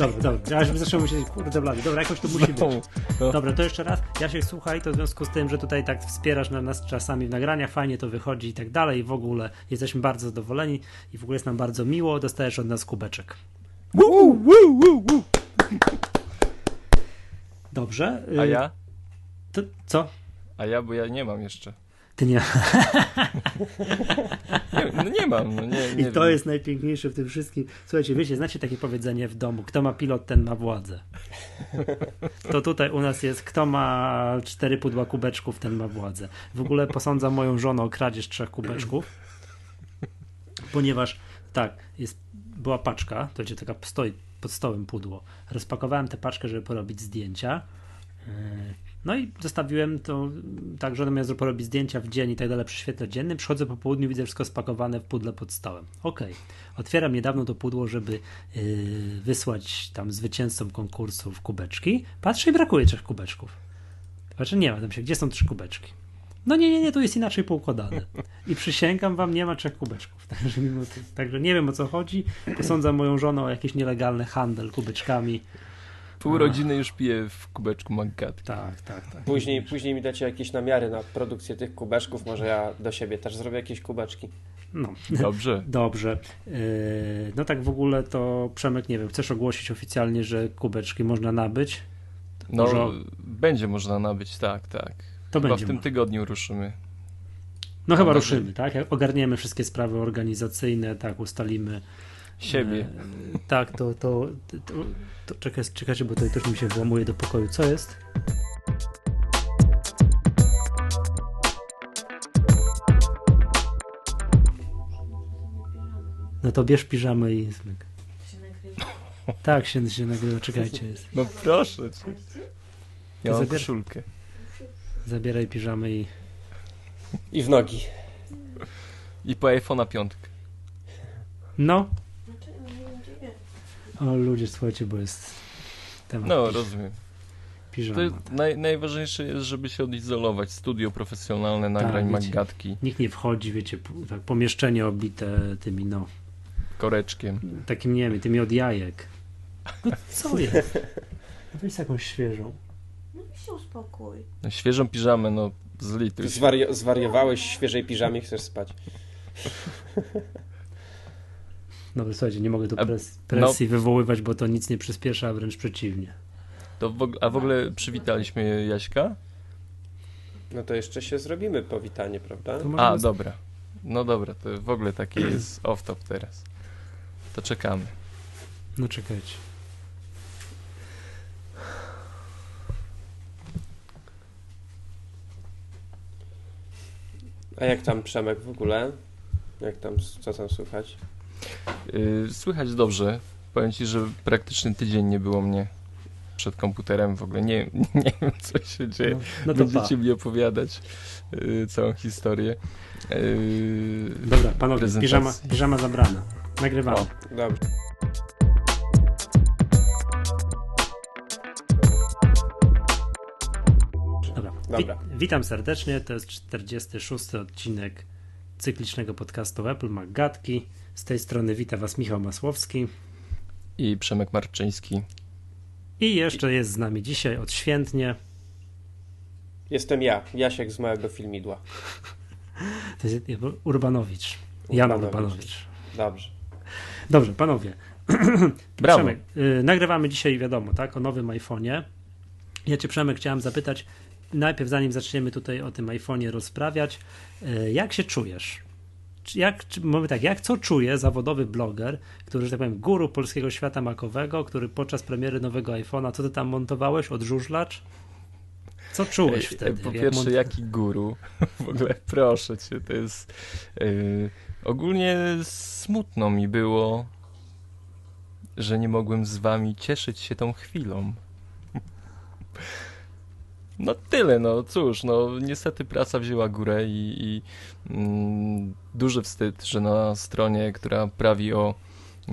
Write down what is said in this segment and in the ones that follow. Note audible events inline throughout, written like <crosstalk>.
Dobra, dobra, ja już zacząłem myśleć, kurde blady, dobra, jakoś to musi być. Dobra, to jeszcze raz. Ja się słuchaj, to w związku z tym, że tutaj tak wspierasz na nas czasami w nagraniach, fajnie to wychodzi i tak dalej. W ogóle jesteśmy bardzo zadowoleni i w ogóle jest nam bardzo miło. Dostajesz od nas kubeczek. Woo, woo, woo, woo. Dobrze. A y, ja? To, co? A ja, bo ja nie mam jeszcze. Ty nie. <laughs> Nie, no nie mam, no nie, nie I to wiem. jest najpiękniejsze w tym wszystkim. Słuchajcie, wiecie, znacie takie powiedzenie w domu, kto ma pilot, ten ma władzę. To tutaj u nas jest, kto ma cztery pudła kubeczków, ten ma władzę. W ogóle posądzam moją żonę o kradzież trzech kubeczków, ponieważ tak, jest, była paczka, to gdzie taka stoi pod stołem pudło. Rozpakowałem tę paczkę, żeby porobić zdjęcia. Yy, No i zostawiłem to tak, że natomiast porobić zdjęcia w dzień i tak dalej przy świetle dziennym. Przychodzę po południu, widzę wszystko spakowane w pudle pod stołem. Okej. Otwieram niedawno to pudło, żeby yy, wysłać tam zwycięzcom konkursów kubeczki. Patrzę i brakuje trzech kubeczków. Patrzę, nie ma tam się, gdzie są trzy kubeczki? No nie, nie, nie, to jest inaczej poukładane. I przysięgam wam, nie ma trzech kubeczków. <laughs> Także, mimo to, także nie wiem o co chodzi. Posądzam moją żonę o jakiś nielegalny handel kubeczkami. Pół rodziny już pije w kubeczku Maggat. Tak, tak, tak. Później, później mi dacie jakieś namiary na produkcję tych kubeczków, może ja do siebie też zrobię jakieś kubeczki. No. Dobrze. <laughs> Dobrze. Yy, No tak w ogóle to Przemek, nie wiem, chcesz ogłosić oficjalnie, że kubeczki można nabyć? No, Może- będzie można nabyć, tak, tak. To Chyba będzie. w tym tygodniu ruszymy. No chyba ruszymy, tak? Ogarniemy wszystkie sprawy organizacyjne, tak, ustalimy. Siebie. E, tak, to, to, to, to czekaj, czekajcie, bo tutaj też mi się włamuje do pokoju. Co jest? No to bierz piżamę i zmyk. Tak, się, się nagrywa, czekajcie. Jest. No proszę cię. Ja mam zabier- koszulkę. Zabieraj piżamę i... I w nogi. I po iPhone'a piątkę. No. O ludzie, słuchajcie, bo jest temat No, piż- rozumiem. piżama. To naj, najważniejsze jest, żeby się odizolować. Studio profesjonalne, nagrań wiecie. Maggatki, Nikt nie wchodzi, wiecie, tak, pomieszczenie obite tymi, no, koreczkiem. takim, nie wiem, tymi od jajek. No co <laughs> jest? No Weź jakąś świeżą. No i się uspokój. No, świeżą piżamę, no zlituj. Zwario- zwariowałeś świeżej piżamie, chcesz spać. No słuchajcie, nie mogę tu pres, presji wywoływać, bo to nic nie przyspiesza, a wręcz przeciwnie. To w, a w ogóle przywitaliśmy Jaśka? No to jeszcze się zrobimy powitanie, prawda? A, dobra. No dobra, to w ogóle taki <clears throat> jest off-top teraz. To czekamy. No czekajcie. A jak tam Przemek w ogóle? Jak tam, co tam słychać? Yy, słychać dobrze. Powiem ci, że praktycznie tydzień nie było mnie przed komputerem w ogóle. Nie, <laughs> nie wiem, co się dzieje. No, no to pa. Będziecie mi opowiadać yy, całą historię. Yy, Dobra, panowie, piżama, piżama zabrana. Nagrywamy. O. Dobrze. Dobra. Dobra. Wi- witam serdecznie. To jest 46. odcinek cyklicznego podcastu Apple Maggatki. Z tej strony wita Was Michał Masłowski. I Przemek Marczyński. I jeszcze jest z nami dzisiaj odświętnie. Jestem ja, Jasiek z małego filmidła. <laughs> To jest Urbanowicz. Jan Urbanowicz. Urbanowicz. Dobrze. Dobrze, panowie. <clears throat> Brawo. Przemek, y, nagrywamy dzisiaj, wiadomo, tak, o nowym iPhone'ie. Ja cię, Przemek, chciałem zapytać, najpierw zanim zaczniemy tutaj o tym iPhone'ie rozprawiać, y, jak się czujesz? Jak, mówię tak, jak co czuje zawodowy bloger, który, że tak powiem, guru polskiego świata makowego, który podczas premiery nowego iPhone'a, co ty tam montowałeś? Odżużlacz? Co czułeś wtedy? Po pierwsze, mont- jaki guru? <laughs> W ogóle proszę cię, to jest. Yy, ogólnie smutno mi było, że nie mogłem z wami cieszyć się tą chwilą. No tyle, no cóż, no niestety praca wzięła górę i, i mm, duży wstyd, że na stronie, która prawi o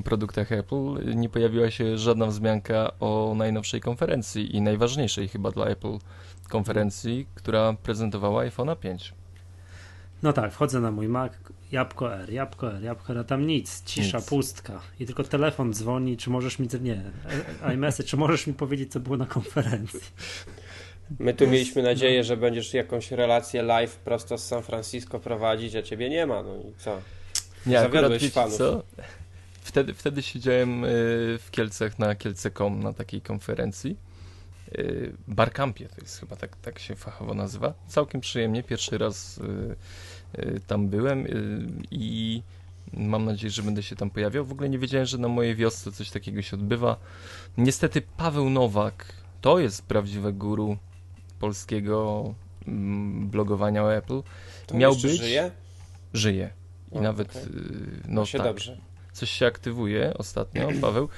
produktach Apple nie pojawiła się żadna wzmianka o najnowszej konferencji i najważniejszej chyba dla Apple konferencji, która prezentowała iPhone'a 5. No tak, wchodzę na mój Mac, Jabłko R, Jabłko R, Jabłko R, a tam nic, cisza, Nic. pustka. I tylko telefon dzwoni, czy możesz mi, nie, e, iMessage, czy możesz mi powiedzieć, co było na konferencji. <laughs> My tu mieliśmy nadzieję, że będziesz jakąś relację live prosto z San Francisco prowadzić, a ciebie nie ma. No i co? Nie, akurat Zawiodłeś wiecie fanów. co? Wtedy, wtedy siedziałem y, w Kielcach na Kielce.com na takiej konferencji. Y, Barcampie to jest chyba tak, tak się fachowo nazywa. Całkiem przyjemnie, pierwszy raz y, tam byłem i mam nadzieję, że będę się tam pojawiał. W ogóle nie wiedziałem, że na mojej wiosce coś takiego się odbywa. Niestety Paweł Nowak to jest prawdziwe guru polskiego mm, blogowania o Apple. To Miał być- Żyje? Żyje. I O, nawet y, No no się tak, dobrze. coś się aktywuje ostatnio, Paweł,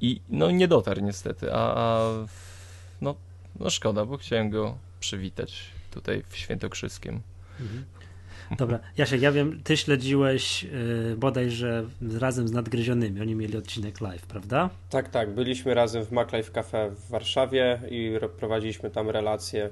i no nie dotarł niestety, a, a no, no szkoda, bo chciałem go przywitać tutaj w Świętokrzyskiem. Mhm. Dobra, Jasiek, ja wiem, ty śledziłeś yy, bodajże razem z Nadgryzionymi, oni mieli odcinek live, prawda? Tak, tak. Byliśmy razem w MacLife Cafe w Warszawie i ro- prowadziliśmy tam relacje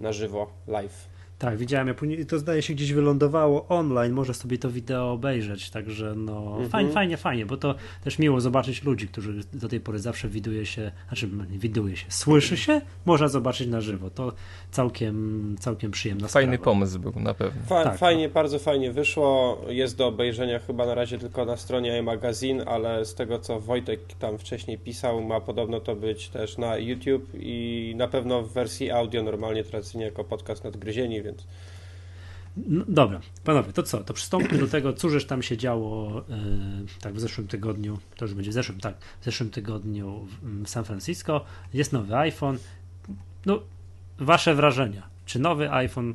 na żywo, live. Tak, widziałem, ja później, to zdaje się gdzieś wylądowało online, może sobie to wideo obejrzeć, także no Mhm. fajnie, fajnie, fajnie, bo to też miło zobaczyć ludzi, którzy do tej pory zawsze widuje się, znaczy nie widuje się, słyszy się, można zobaczyć na żywo, to całkiem, całkiem przyjemna Fajny sprawa. pomysł był, na pewno. Fa- Tak. Fajnie, bardzo fajnie wyszło. Jest do obejrzenia chyba na razie tylko na stronie iMagazine, ale z tego co Wojtek tam wcześniej pisał, ma podobno to być też na YouTube i na pewno w wersji audio normalnie tradycyjnie jako podcast nadgryzieni, więc No, dobra, panowie, to co? To przystąpmy do tego, cóżeż tam się działo e, tak w zeszłym tygodniu, to już będzie w zeszłym, tak, w zeszłym tygodniu w, w San Francisco. Jest nowy iPhone. No, wasze wrażenia. Czy nowy iPhone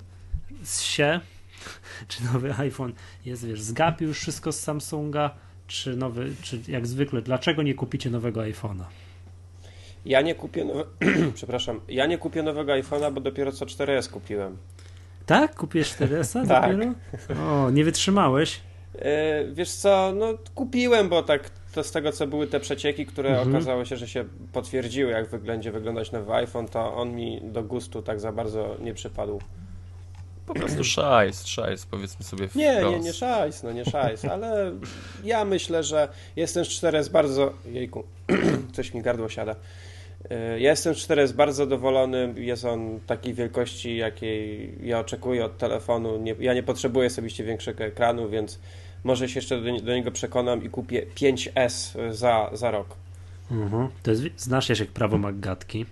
się, <laughs> czy nowy iPhone jest, wiesz, zgapił już wszystko z Samsunga, czy nowy, czy jak zwykle, dlaczego nie kupicie nowego iPhone'a? ja nie kupię nowe... <clears throat> przepraszam, ja nie kupię nowego iPhone'a, bo dopiero co 4S kupiłem. Tak? Kupisz 4S Tak. dopiero? O, nie wytrzymałeś? Yy, wiesz co, no kupiłem, bo tak to z tego co były te przecieki, które Mhm. okazało się, że się potwierdziły, jak będzie wyglądać nowy iPhone, to on mi do gustu tak za bardzo nie przypadł. Po prostu szajs, szajs, powiedzmy sobie wprost. Nie, nie, nie szajs, no nie szajs, ale ja myślę, że jestem z 4S bardzo... Jejku, <clears throat> coś mi gardło siada. Yy, Ja jestem z 4S bardzo zadowolony, jest on takiej wielkości, jakiej ja oczekuję od telefonu. Nie, ja nie potrzebuję osobiście większego ekranu, więc może się jeszcze do, do niego przekonam i kupię 5S za, za rok. Mhm. To jest, znasz jak prawo Maggatki?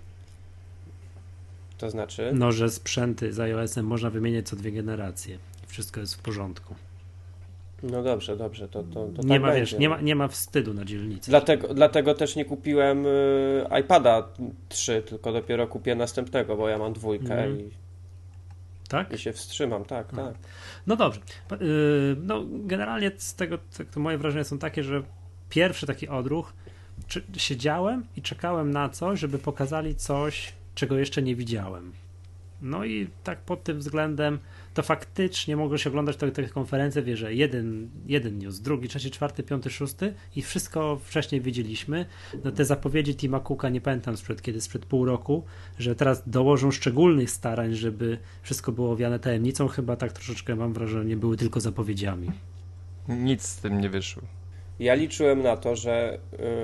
To znaczy... No, że sprzęty z iOS-em można wymieniać co dwie generacje. Wszystko jest w porządku. No dobrze, dobrze, to, to, to nie tak ma, będzie. wiesz, nie ma, nie ma wstydu na dzielnicy. Dlatego, dlatego też nie kupiłem y, iPada 3, tylko dopiero kupię następnego, bo ja mam dwójkę Mhm. i, Tak? i się wstrzymam, tak, A. tak. No dobrze. Yy, No, generalnie z tego, tak, to moje wrażenia są takie, że pierwszy taki odruch, czy, siedziałem i czekałem na coś, żeby pokazali coś, czego jeszcze nie widziałem. No i tak pod tym względem to faktycznie mogło się oglądać te, te konferencje, wie, że jeden, jeden news, drugi, trzeci, czwarty, piąty, szósty i wszystko wcześniej widzieliśmy. No te zapowiedzi Tima Cooka, nie pamiętam sprzed kiedy, sprzed pół roku, że teraz dołożą szczególnych starań, żeby wszystko było owiane tajemnicą, chyba tak troszeczkę mam wrażenie, były tylko zapowiedziami. Nic z tym nie wyszło. Ja liczyłem na to, że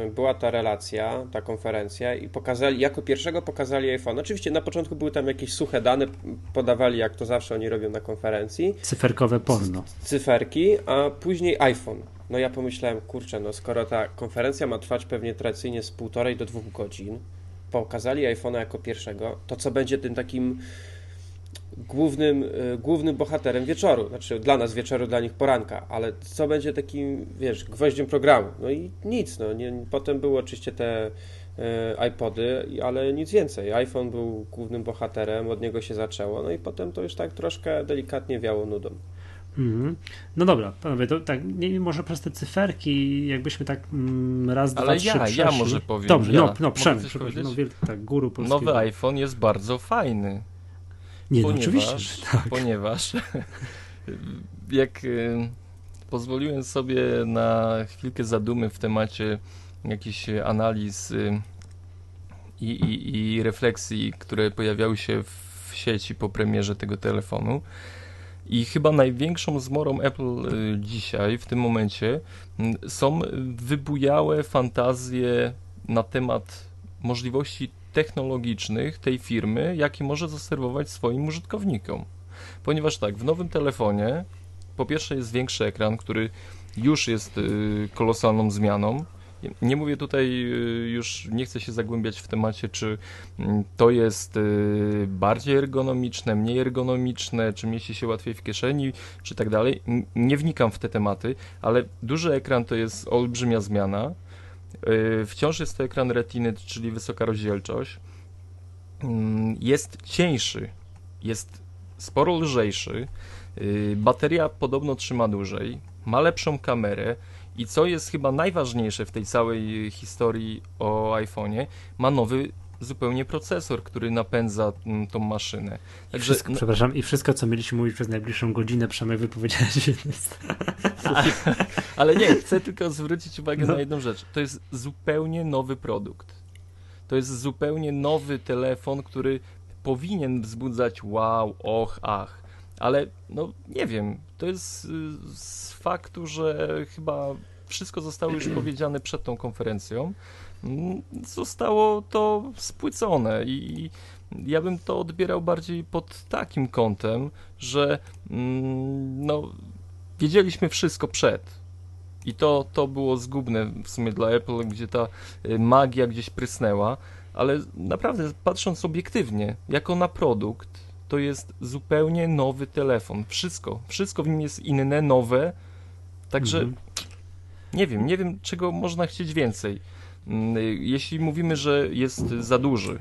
y, była ta relacja, ta konferencja i pokazali, jako pierwszego pokazali iPhone. Oczywiście na początku były tam jakieś suche dane, podawali jak to zawsze oni robią na konferencji, Cyferkowe porno. cyferki, a później iPhone. No ja pomyślałem, kurczę, no skoro ta konferencja ma trwać pewnie tradycyjnie z półtorej do dwóch godzin, pokazali iPhone'a jako pierwszego, to co będzie tym takim głównym, y, głównym bohaterem wieczoru, znaczy dla nas wieczoru, dla nich poranka, ale co będzie takim, wiesz, gwoździem programu? No i nic, no nie, potem były oczywiście te y, iPody, ale nic więcej. iPhone był głównym bohaterem, od niego się zaczęło, no i potem to już tak troszkę delikatnie wiało nudą. Mhm. No dobra, panowie, to tak, nie, może przez te cyferki, jakbyśmy tak mm, raz, Ale dwa, ja- trzy ja przeszli. może powiem, Dobrze, ja. no, no Przemek, no, tak, guru polskiego. Nowy iPhone jest bardzo fajny. Nie, no, ponieważ, oczywiście, że tak. ponieważ <laughs> jak y, pozwoliłem sobie na chwilkę zadumy w temacie jakichś analiz y, i, i, i refleksji, które pojawiały się w sieci po premierze tego telefonu, I chyba największą zmorą Apple y, dzisiaj, w tym momencie, są wybujałe fantazje na temat możliwości technologicznych tej firmy, jakie może zaserwować swoim użytkownikom. Ponieważ tak, w nowym telefonie po pierwsze jest większy ekran, który już jest y, kolosalną zmianą. Nie mówię tutaj y, już, nie chcę się zagłębiać w temacie, czy mm, to jest y, bardziej ergonomiczne, mniej ergonomiczne, czy mieści się łatwiej w kieszeni, czy tak dalej. Nie wnikam w te tematy, ale duży ekran to jest olbrzymia zmiana. Wciąż jest to ekran retiny, czyli wysoka rozdzielczość. Mm, jest cieńszy, jest sporo lżejszy. Bateria podobno trzyma dłużej ma lepszą kamerę i co jest chyba najważniejsze w tej całej historii o iPhone'ie, ma nowy zupełnie procesor, który napędza m, tą maszynę. Także, wszystko, no... Przepraszam, i wszystko, co mieliśmy mówić przez najbliższą godzinę, Przemek wypowiedziałeś <laughs> Ale nie, chcę tylko zwrócić uwagę no. na jedną rzecz. To jest zupełnie nowy produkt. To jest zupełnie nowy telefon, który powinien wzbudzać wow, och, ach ale no nie wiem, to jest y, z faktu, że chyba wszystko zostało już powiedziane przed tą konferencją, mm, zostało to spłycone i ja bym to odbierał bardziej pod takim kątem, że mm, no, wiedzieliśmy wszystko przed. I to, to było zgubne w sumie dla Apple, gdzie ta y, magia gdzieś prysnęła, ale naprawdę patrząc obiektywnie, jako na produkt, to jest zupełnie nowy telefon. Wszystko, wszystko w nim jest inne, nowe. Także mhm. nie wiem, nie wiem czego można chcieć więcej. Mm, jeśli mówimy, że jest za duży,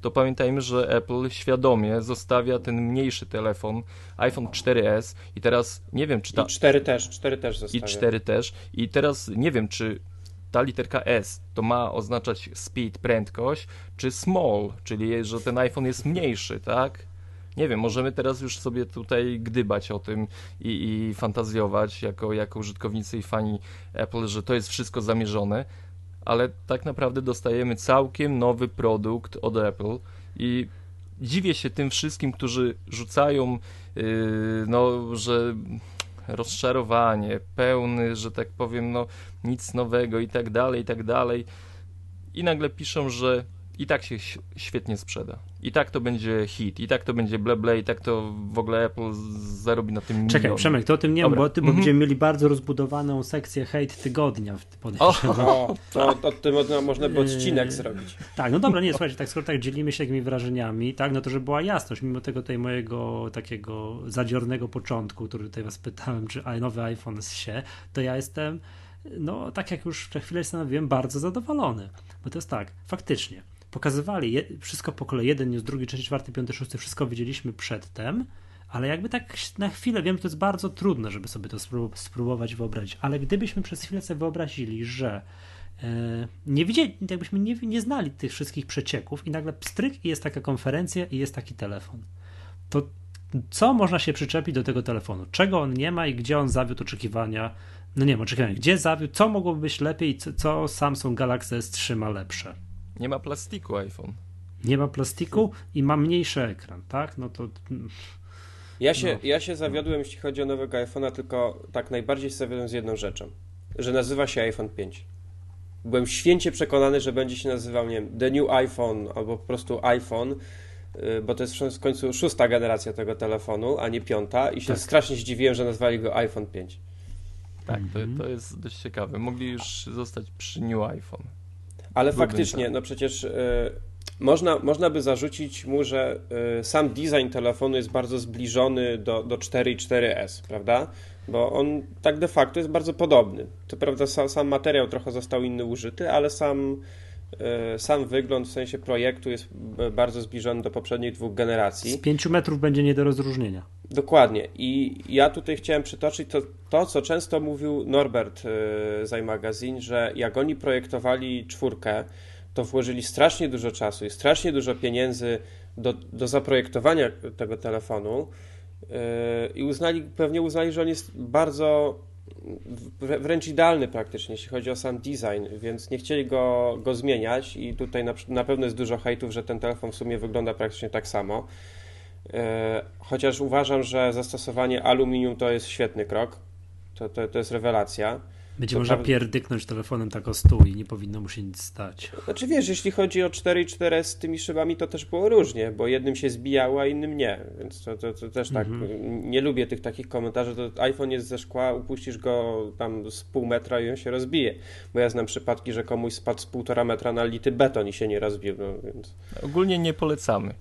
to pamiętajmy, że Apple świadomie zostawia ten mniejszy telefon, iPhone 4S i teraz nie wiem, czy ta... I 4 też, 4 też zostawia. I 4 też. I teraz nie wiem, czy ta literka S to ma oznaczać speed, prędkość, czy small, czyli że ten iPhone jest mniejszy, tak? nie wiem, możemy teraz już sobie tutaj gdybać o tym i, i fantazjować jako, jako użytkownicy i fani Apple, że to jest wszystko zamierzone, ale tak naprawdę dostajemy całkiem nowy produkt od Apple i dziwię się tym wszystkim, którzy rzucają, yy, no, że rozczarowanie, pełny, że tak powiem, no, nic nowego i tak dalej, i tak dalej. I nagle piszą, że i tak się świetnie sprzeda. I tak to będzie hit, i tak to będzie bleble, i tak to w ogóle Apple zarobi na tym milion. Czekaj, Przemek, to o tym nie wiem, bo, ty, bo mm -hmm. będziemy mieli bardzo rozbudowaną sekcję hate tygodnia. O, o, to o tym można by odcinek yy, zrobić. Tak, no dobra, nie, słuchajcie, tak skoro tak dzielimy się jakimiś wrażeniami, tak, no to żeby była jasność, mimo tego tutaj mojego takiego zadziornego początku, który tutaj was pytałem, czy nowy iPhone się, to ja jestem no tak jak już przed chwilę stanowiłem, bardzo zadowolony. Bo to jest tak, faktycznie, pokazywali je, wszystko po kolei, jeden news, drugi, trzeci, czwarty, piąty, szósty, wszystko wiedzieliśmy przedtem, ale jakby tak na chwilę, wiem, że to jest bardzo trudne, żeby sobie to spróbować wyobrazić, ale gdybyśmy przez chwilę sobie wyobrazili, że e, nie widzieli, jakbyśmy nie, nie znali tych wszystkich przecieków i nagle pstryk i jest taka konferencja i jest taki telefon, to co można się przyczepić do tego telefonu? Czego on nie ma i gdzie on zawiódł oczekiwania? No nie wiem, oczekiwania. Gdzie zawiódł? Co mogłoby być lepiej? Co, co Samsung Galaxy S3 ma lepsze? Nie ma plastiku iPhone. Nie ma plastiku i ma mniejszy ekran, tak? No to. Ja się, no. ja się zawiodłem, jeśli chodzi o nowego iPhone'a, tylko tak najbardziej się zawiodłem z jedną rzeczą, że nazywa się iPhone 5. Byłem święcie przekonany, że będzie się nazywał, nie wiem, The New iPhone albo po prostu iPhone, y, bo to jest w końcu szósta generacja tego telefonu, a nie piąta i się tak. strasznie zdziwiłem, że nazwali go iPhone 5. Tak, to, mhm. to jest dość ciekawe. Mogli już zostać przy New iPhone. Ale faktycznie, no przecież y, można, można by zarzucić mu, że y, sam design telefonu jest bardzo zbliżony do, do 4 i 4S, prawda? Bo on tak de facto jest bardzo podobny. To prawda, sam, sam materiał trochę został inny użyty, ale sam, y, sam wygląd w sensie projektu jest bardzo zbliżony do poprzednich dwóch generacji. Z 5 metrów będzie nie do rozróżnienia. Dokładnie. I ja tutaj chciałem przytoczyć to, to co często mówił Norbert y, z iMagazine, że jak oni projektowali czwórkę, to włożyli strasznie dużo czasu i strasznie dużo pieniędzy do, do zaprojektowania tego telefonu y, i uznali, pewnie uznali, że on jest bardzo wręcz idealny praktycznie, jeśli chodzi o sam design, więc nie chcieli go, go zmieniać i tutaj na, na pewno jest dużo hejtów, że ten telefon w sumie wygląda praktycznie tak samo. E, chociaż uważam, że zastosowanie aluminium to jest świetny krok. To, to, to jest rewelacja. Będzie To można pierdyknąć telefonem tak o stół i nie powinno mu się nic stać. Znaczy wiesz, jeśli chodzi o 4.4 z tymi szybami, to też było różnie, bo jednym się zbijało, a innym nie. Więc to, to, to też tak. Nie lubię tych takich komentarzy. To iPhone jest ze szkła, upuścisz go tam z pół metra i on się rozbije. Bo ja znam przypadki, że komuś spadł z półtora metra na lity beton i się nie rozbił. No, więc... Ogólnie nie polecamy.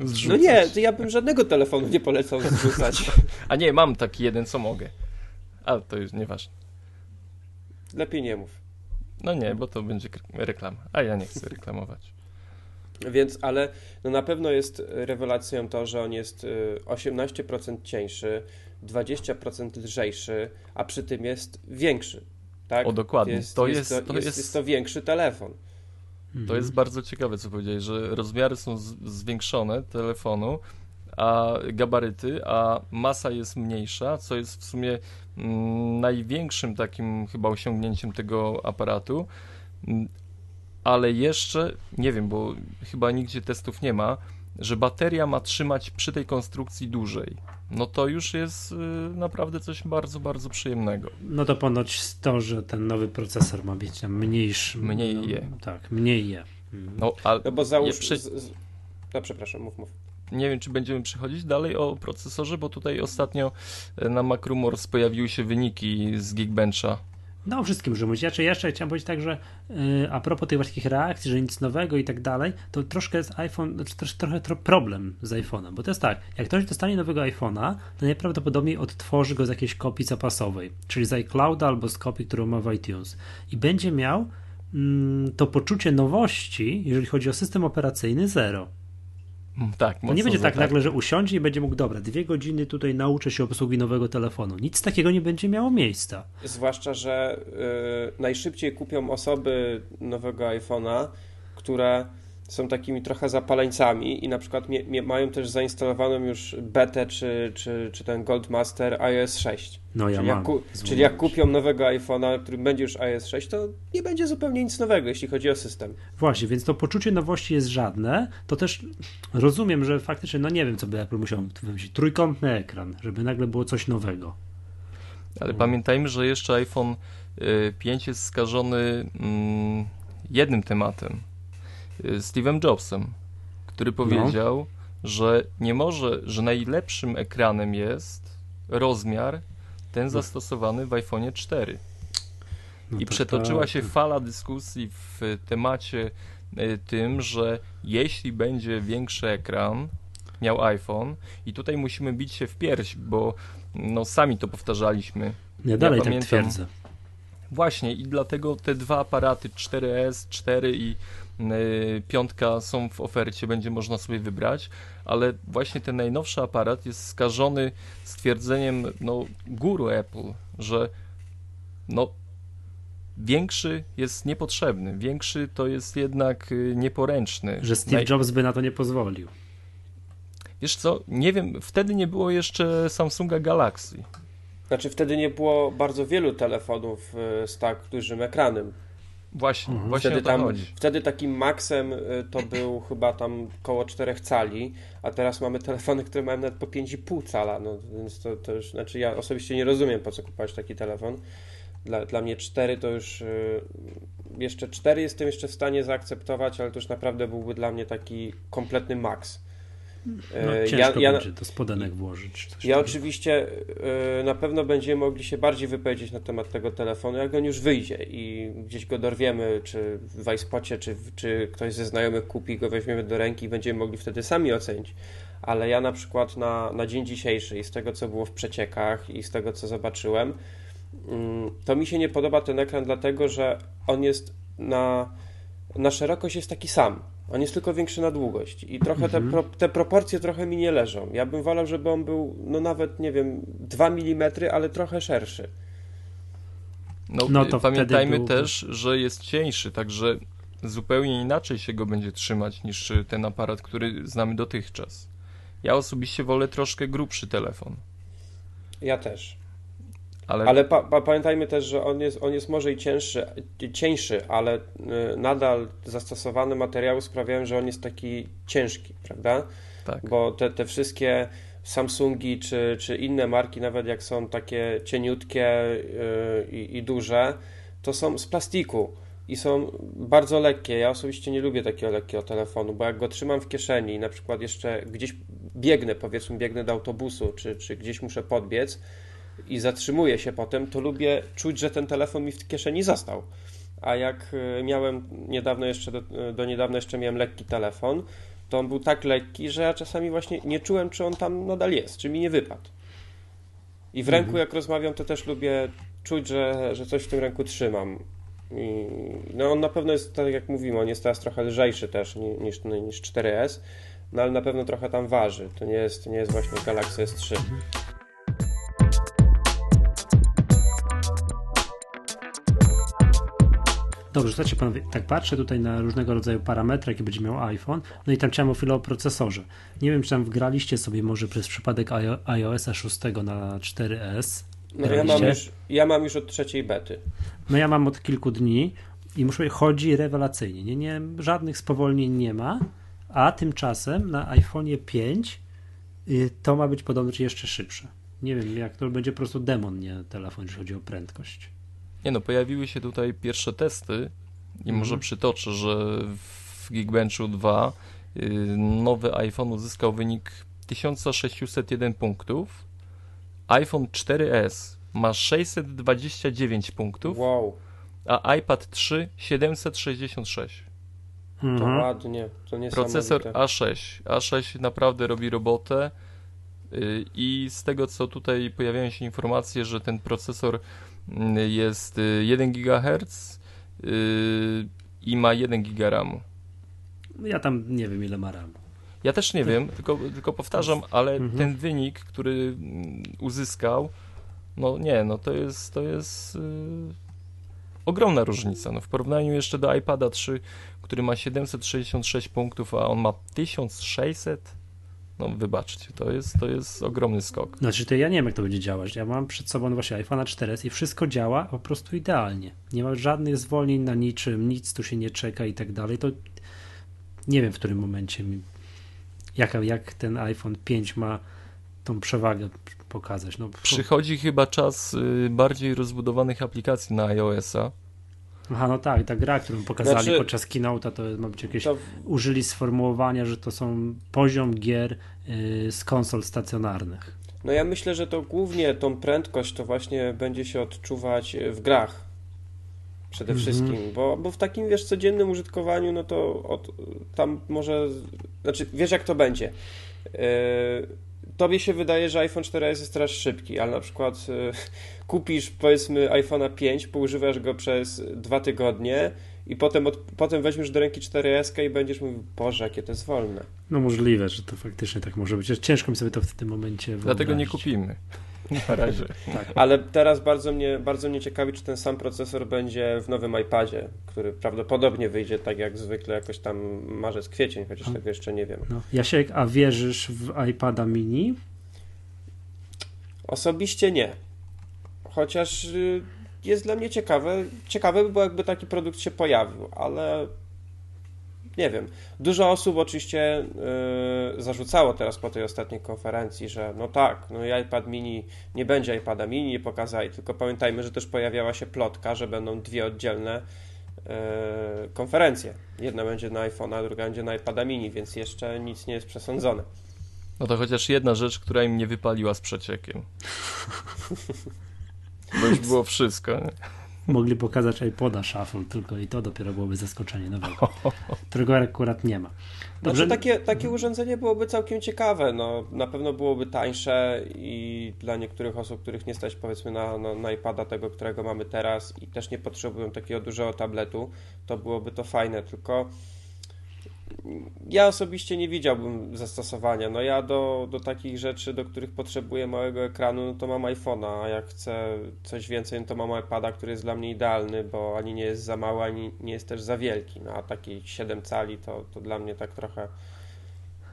No zrzucać. nie, to ja bym żadnego telefonu nie polecał zrzucać. A nie, mam taki jeden, co mogę. Ale to już nieważne. Lepiej nie mów. No nie, bo to będzie reklama. A ja nie chcę reklamować. Więc, ale no na pewno jest rewelacją to, że on jest y, 18% cieńszy, 20% lżejszy, a przy tym jest większy. Tak? O, dokładnie. Jest, To jest, jest- to, to jest, jest- jest to większy telefon. To jest bardzo ciekawe, co powiedziałeś, że rozmiary są zwiększone telefonu, a gabaryty, a masa jest mniejsza, co jest w sumie mm, największym takim chyba osiągnięciem tego aparatu. Mm, Ale jeszcze, nie wiem, bo chyba nigdzie testów nie ma, że bateria ma trzymać przy tej konstrukcji dłużej. No to już jest y, naprawdę coś bardzo, bardzo przyjemnego. No to ponoć to, że ten nowy procesor ma być mniejszy. Mniej no, je. Tak, mniej je. Mhm. No, ale No bo załóż... Przy-. No przepraszam, mów, mów. Nie wiem, czy będziemy przechodzić dalej o procesorze, bo tutaj ostatnio e, na Macrumors pojawiły się wyniki z Geekbencha. No o wszystkim możemy mówić. Znaczy, jeszcze chciałem powiedzieć tak, że yy, a propos tych takich reakcji, że nic nowego i tak dalej, to troszkę jest iPhone, znaczy też trochę tro, problem z iPhone'em, bo to jest tak, jak ktoś dostanie nowego iPhone'a, to najprawdopodobniej odtworzy go z jakiejś kopii zapasowej, czyli z iClouda albo z kopii, którą ma w iTunes i będzie miał mm, to poczucie nowości, jeżeli chodzi o system operacyjny, zero. Tak, To nie będzie za tak nagle, że usiądzie i będzie mógł, dobra, dwie godziny tutaj nauczę się obsługi nowego telefonu. Nic takiego nie będzie miało miejsca. Zwłaszcza, że y, najszybciej kupią osoby nowego iPhone'a, które są takimi trochę zapaleńcami i na przykład mie, mie, mają też zainstalowaną już betę czy, czy, czy ten Goldmaster iOS 6. No ja czyli, mam. jak ku, czyli jak kupią nowego iPhone'a, który będzie już iOS 6, to nie będzie zupełnie nic nowego, jeśli chodzi o system. Właśnie, więc to poczucie nowości jest żadne. To też rozumiem, że faktycznie, no nie wiem, co by Apple musiał wymyślić. Trójkątny ekran, żeby nagle było coś nowego. Ale pamiętajmy, że jeszcze iPhone y, 5 jest skażony mm, jednym tematem. Y, Steve'em Jobsem, który powiedział, że nie może, że najlepszym ekranem jest rozmiar ten zastosowany w iPhone 4. No I to- przetoczyła to- się fala dyskusji w temacie y, tym, że jeśli będzie większy ekran, miał iPhone, i tutaj musimy bić się w pierś, bo no sami to powtarzaliśmy. Ja dalej tak pamiętam- twierdzę. Właśnie, i dlatego te dwa aparaty 4S, 4 i y, piątka są w ofercie, będzie można sobie wybrać, ale właśnie ten najnowszy aparat jest skażony stwierdzeniem no, guru Apple, że no większy jest niepotrzebny, większy to jest jednak y, nieporęczny. Że Steve Naj- Jobs by na to nie pozwolił. Wiesz co, nie wiem, wtedy nie było jeszcze Samsunga Galaxy. Znaczy wtedy nie było bardzo wielu telefonów y, z tak dużym ekranem. Właśnie, Mhm. właśnie Wtedy, o to tam, chodzi. wtedy takim maksem y, to był <clears throat> chyba tam koło 4 cali, a teraz mamy telefony, które mają nawet po 5,5 cala, no więc to, to już, znaczy ja osobiście nie rozumiem po co kupować taki telefon. Dla, dla mnie 4 to już y, jeszcze 4 jestem jeszcze w stanie zaakceptować, ale to już naprawdę byłby dla mnie taki kompletny maks. No, Y, ciężko ja, ja, będzie to spodenek włożyć. ja takiego. oczywiście y, na pewno będziemy mogli się bardziej wypowiedzieć na temat tego telefonu, jak on już wyjdzie i gdzieś go dorwiemy, czy w iSpocie, czy, czy ktoś ze znajomych kupi go, weźmiemy do ręki i będziemy mogli wtedy sami ocenić. Ale ja na przykład na, na dzień dzisiejszy i z tego, co było w przeciekach i z tego, co zobaczyłem, mm, to mi się nie podoba ten ekran, dlatego że on jest na, na szerokość jest taki sam. On jest tylko większy na długość i trochę te, pro, te proporcje trochę mi nie leżą. Ja bym wolał, żeby on był, no nawet, nie wiem, 2 mm, ale trochę szerszy. No, No to pamiętajmy byłby- też, że jest cieńszy, także zupełnie inaczej się go będzie trzymać niż y, ten aparat, który znamy dotychczas. Ja osobiście wolę troszkę grubszy telefon, Ja też. Ale, Ale pa, pa, pamiętajmy też, że on jest, on jest może i cięższy, cieńszy, ale y, nadal zastosowane materiały sprawiają, że on jest taki ciężki, prawda? tak. Bo te, te wszystkie Samsungi czy, czy inne marki, nawet jak są takie cieniutkie yy, i, i duże, to są z plastiku i są bardzo lekkie. Ja osobiście nie lubię takiego lekkiego telefonu, bo jak go trzymam w kieszeni i na przykład jeszcze gdzieś biegnę, powiedzmy biegnę do autobusu, czy, czy gdzieś muszę podbiec i zatrzymuję się potem, to lubię czuć, że ten telefon mi w kieszeni został. A jak y, miałem niedawno jeszcze, do, do niedawna jeszcze miałem lekki telefon, to on był tak lekki, że ja czasami właśnie nie czułem, czy on tam nadal jest, czy mi nie wypadł. I w ręku, mhm. jak rozmawiam, to też lubię czuć, że, że coś w tym ręku trzymam. I, no on na pewno jest, tak jak mówimy, on jest teraz trochę lżejszy też niż, niż 4S, no ale na pewno trochę tam waży. To nie jest, nie jest właśnie Galaxy S3. Dobrze, słuchajcie panowie, tak patrzę tutaj na różnego rodzaju parametry, jakie będzie miał iPhone, no i tam chciałem o chwilę o procesorze. Nie wiem, czy tam wgraliście sobie może przez przypadek iOS 6 na 4S. No ja mam, już, ja mam już od trzeciej bety. No ja mam od kilku dni i muszę powiedzieć, chodzi rewelacyjnie. Nie, nie, żadnych spowolnień nie ma, a tymczasem na iPhone'ie 5 y, to ma być podobno jeszcze szybsze. Nie wiem, jak to będzie po prostu demon, nie telefon, jeżeli chodzi o prędkość. Nie no, pojawiły się tutaj pierwsze testy i może mhm. przytoczę, że w Geekbenchu 2 y, nowy iPhone uzyskał wynik 1601 punktów, iPhone 4S ma 629 punktów, wow. a iPad 3 766. Mhm. To ładnie, to nie Procesor A6. A6 naprawdę robi robotę y, i z tego co tutaj pojawiają się informacje, że ten procesor jest 1 y, GHz y, i ma 1 GB RAMu. Ja tam nie wiem ile ma RAMu. Ja też nie wiem, tylko, tylko powtarzam, ale mhm. ten wynik, który mm, uzyskał, no nie, no to jest, to jest yy, ogromna różnica. No w porównaniu jeszcze do iPada 3, który ma 766 punktów, a on ma 1600, no wybaczcie, to jest, to jest ogromny skok. Znaczy to ja nie wiem jak to będzie działać. Ja mam przed sobą właśnie iPhone 4S i wszystko działa po prostu idealnie. Nie ma żadnych zwolnień na niczym, nic tu się nie czeka i tak dalej. To nie wiem w którym momencie mi, jak, jak ten iPhone 5 ma tą przewagę pokazać. No, Przychodzi chyba czas y, bardziej rozbudowanych aplikacji na iOS-a Aha, no tak, ta gra, którą pokazali znaczy, podczas keynote'a, to ma być jakieś, to... użyli sformułowania, że to są poziom gier yy, z konsol stacjonarnych. No ja myślę, że to głównie tą prędkość to właśnie będzie się odczuwać w grach przede mm -hmm. wszystkim, bo, bo w takim, wiesz, codziennym użytkowaniu, no to od, tam może, znaczy, wiesz jak to będzie. Yy, tobie się wydaje, że iPhone 4S jest teraz szybki, ale na przykład yy, kupisz powiedzmy iPhone'a 5, poużywasz go przez dwa tygodnie i potem, od, potem weźmiesz do ręki 4S i będziesz mówił, Boże, jakie to jest wolne. No możliwe, że to faktycznie tak może być. Ciężko mi sobie to w tym momencie wyobrazić. Dlatego nie kupimy. <laughs> Na razie. tak. Ale teraz bardzo mnie, bardzo mnie ciekawi, czy ten sam procesor będzie w nowym iPadzie, który prawdopodobnie wyjdzie tak jak zwykle jakoś tam marzec, kwiecień, chociaż a, tego jeszcze nie wiem. No. Jasiek, a wierzysz w iPada mini? Osobiście nie. Chociaż y, jest dla mnie ciekawe. Ciekawe by było, jakby taki produkt się pojawił, ale nie wiem. Dużo osób oczywiście yy, zarzucało teraz po tej ostatniej konferencji, że no tak, no iPad mini nie będzie iPada mini, nie pokazali, tylko pamiętajmy, że też pojawiała się plotka, że będą dwie oddzielne yy, konferencje. Jedna będzie na iPhone, a druga będzie na iPada mini, więc jeszcze nic nie jest przesądzone. No to chociaż jedna rzecz, która im nie wypaliła z przeciekiem. <laughs> Bo już było wszystko. Nie? Mogli pokazać iPoda Shuffle tylko i to dopiero byłoby zaskoczenie nowego, <laughs> którego akurat nie ma. Dobrze. Znaczy, takie, takie urządzenie byłoby całkiem ciekawe. No, na pewno byłoby tańsze i dla niektórych osób, których nie stać powiedzmy na, na, na iPada tego, którego mamy teraz i też nie potrzebują takiego dużego tabletu, to byłoby to fajne, tylko ja osobiście nie widziałbym zastosowania. No ja do, do takich rzeczy, do których potrzebuję małego ekranu, no to mam iPhone'a, a jak chcę coś więcej, no to mam iPada, który jest dla mnie idealny, bo ani nie jest za mały, ani nie jest też za wielki. No a taki 7 cali to, to dla mnie tak trochę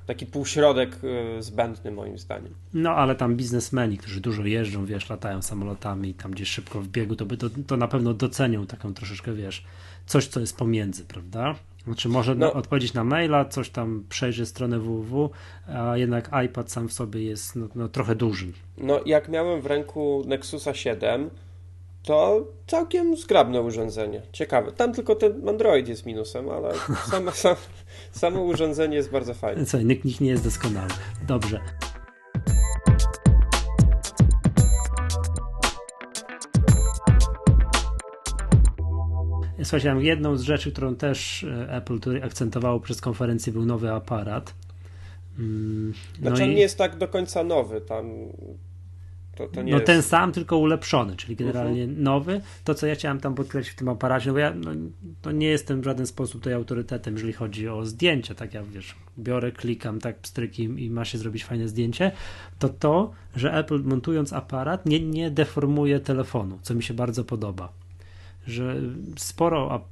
taki półśrodek y, zbędny moim zdaniem. No ale tam biznesmeni, którzy dużo jeżdżą, wiesz, latają samolotami i tam gdzieś szybko w biegu, to by to, to na pewno docenią taką troszeczkę, wiesz, coś, co jest pomiędzy, prawda? Znaczy może No. odpowiedzieć na maila, coś tam przejrzy stronę www, a jednak iPad sam w sobie jest no, no, trochę duży. No, jak miałem w ręku Nexusa 7, to całkiem zgrabne urządzenie. Ciekawe. Tam tylko ten Android jest minusem, ale <laughs> samo, sam, samo urządzenie jest bardzo fajne. Co, nikt, nikt nie jest doskonały. Dobrze. Słuchajcie, tam jedną z rzeczy, którą też e, Apple tutaj akcentowało przez konferencję był nowy aparat. Mm, No, Znaczy on i- nie jest tak do końca nowy, tam to, to no jest... ten sam, tylko ulepszony, czyli generalnie nowy. To, co ja chciałem tam podkreślić w tym aparacie, no bo ja no, no nie jestem w żaden sposób tutaj autorytetem, jeżeli chodzi o zdjęcia, tak ja wiesz, biorę, klikam tak pstrykiem i ma się zrobić fajne zdjęcie, to to, że Apple montując aparat nie, nie deformuje telefonu, co mi się bardzo podoba. Że sporo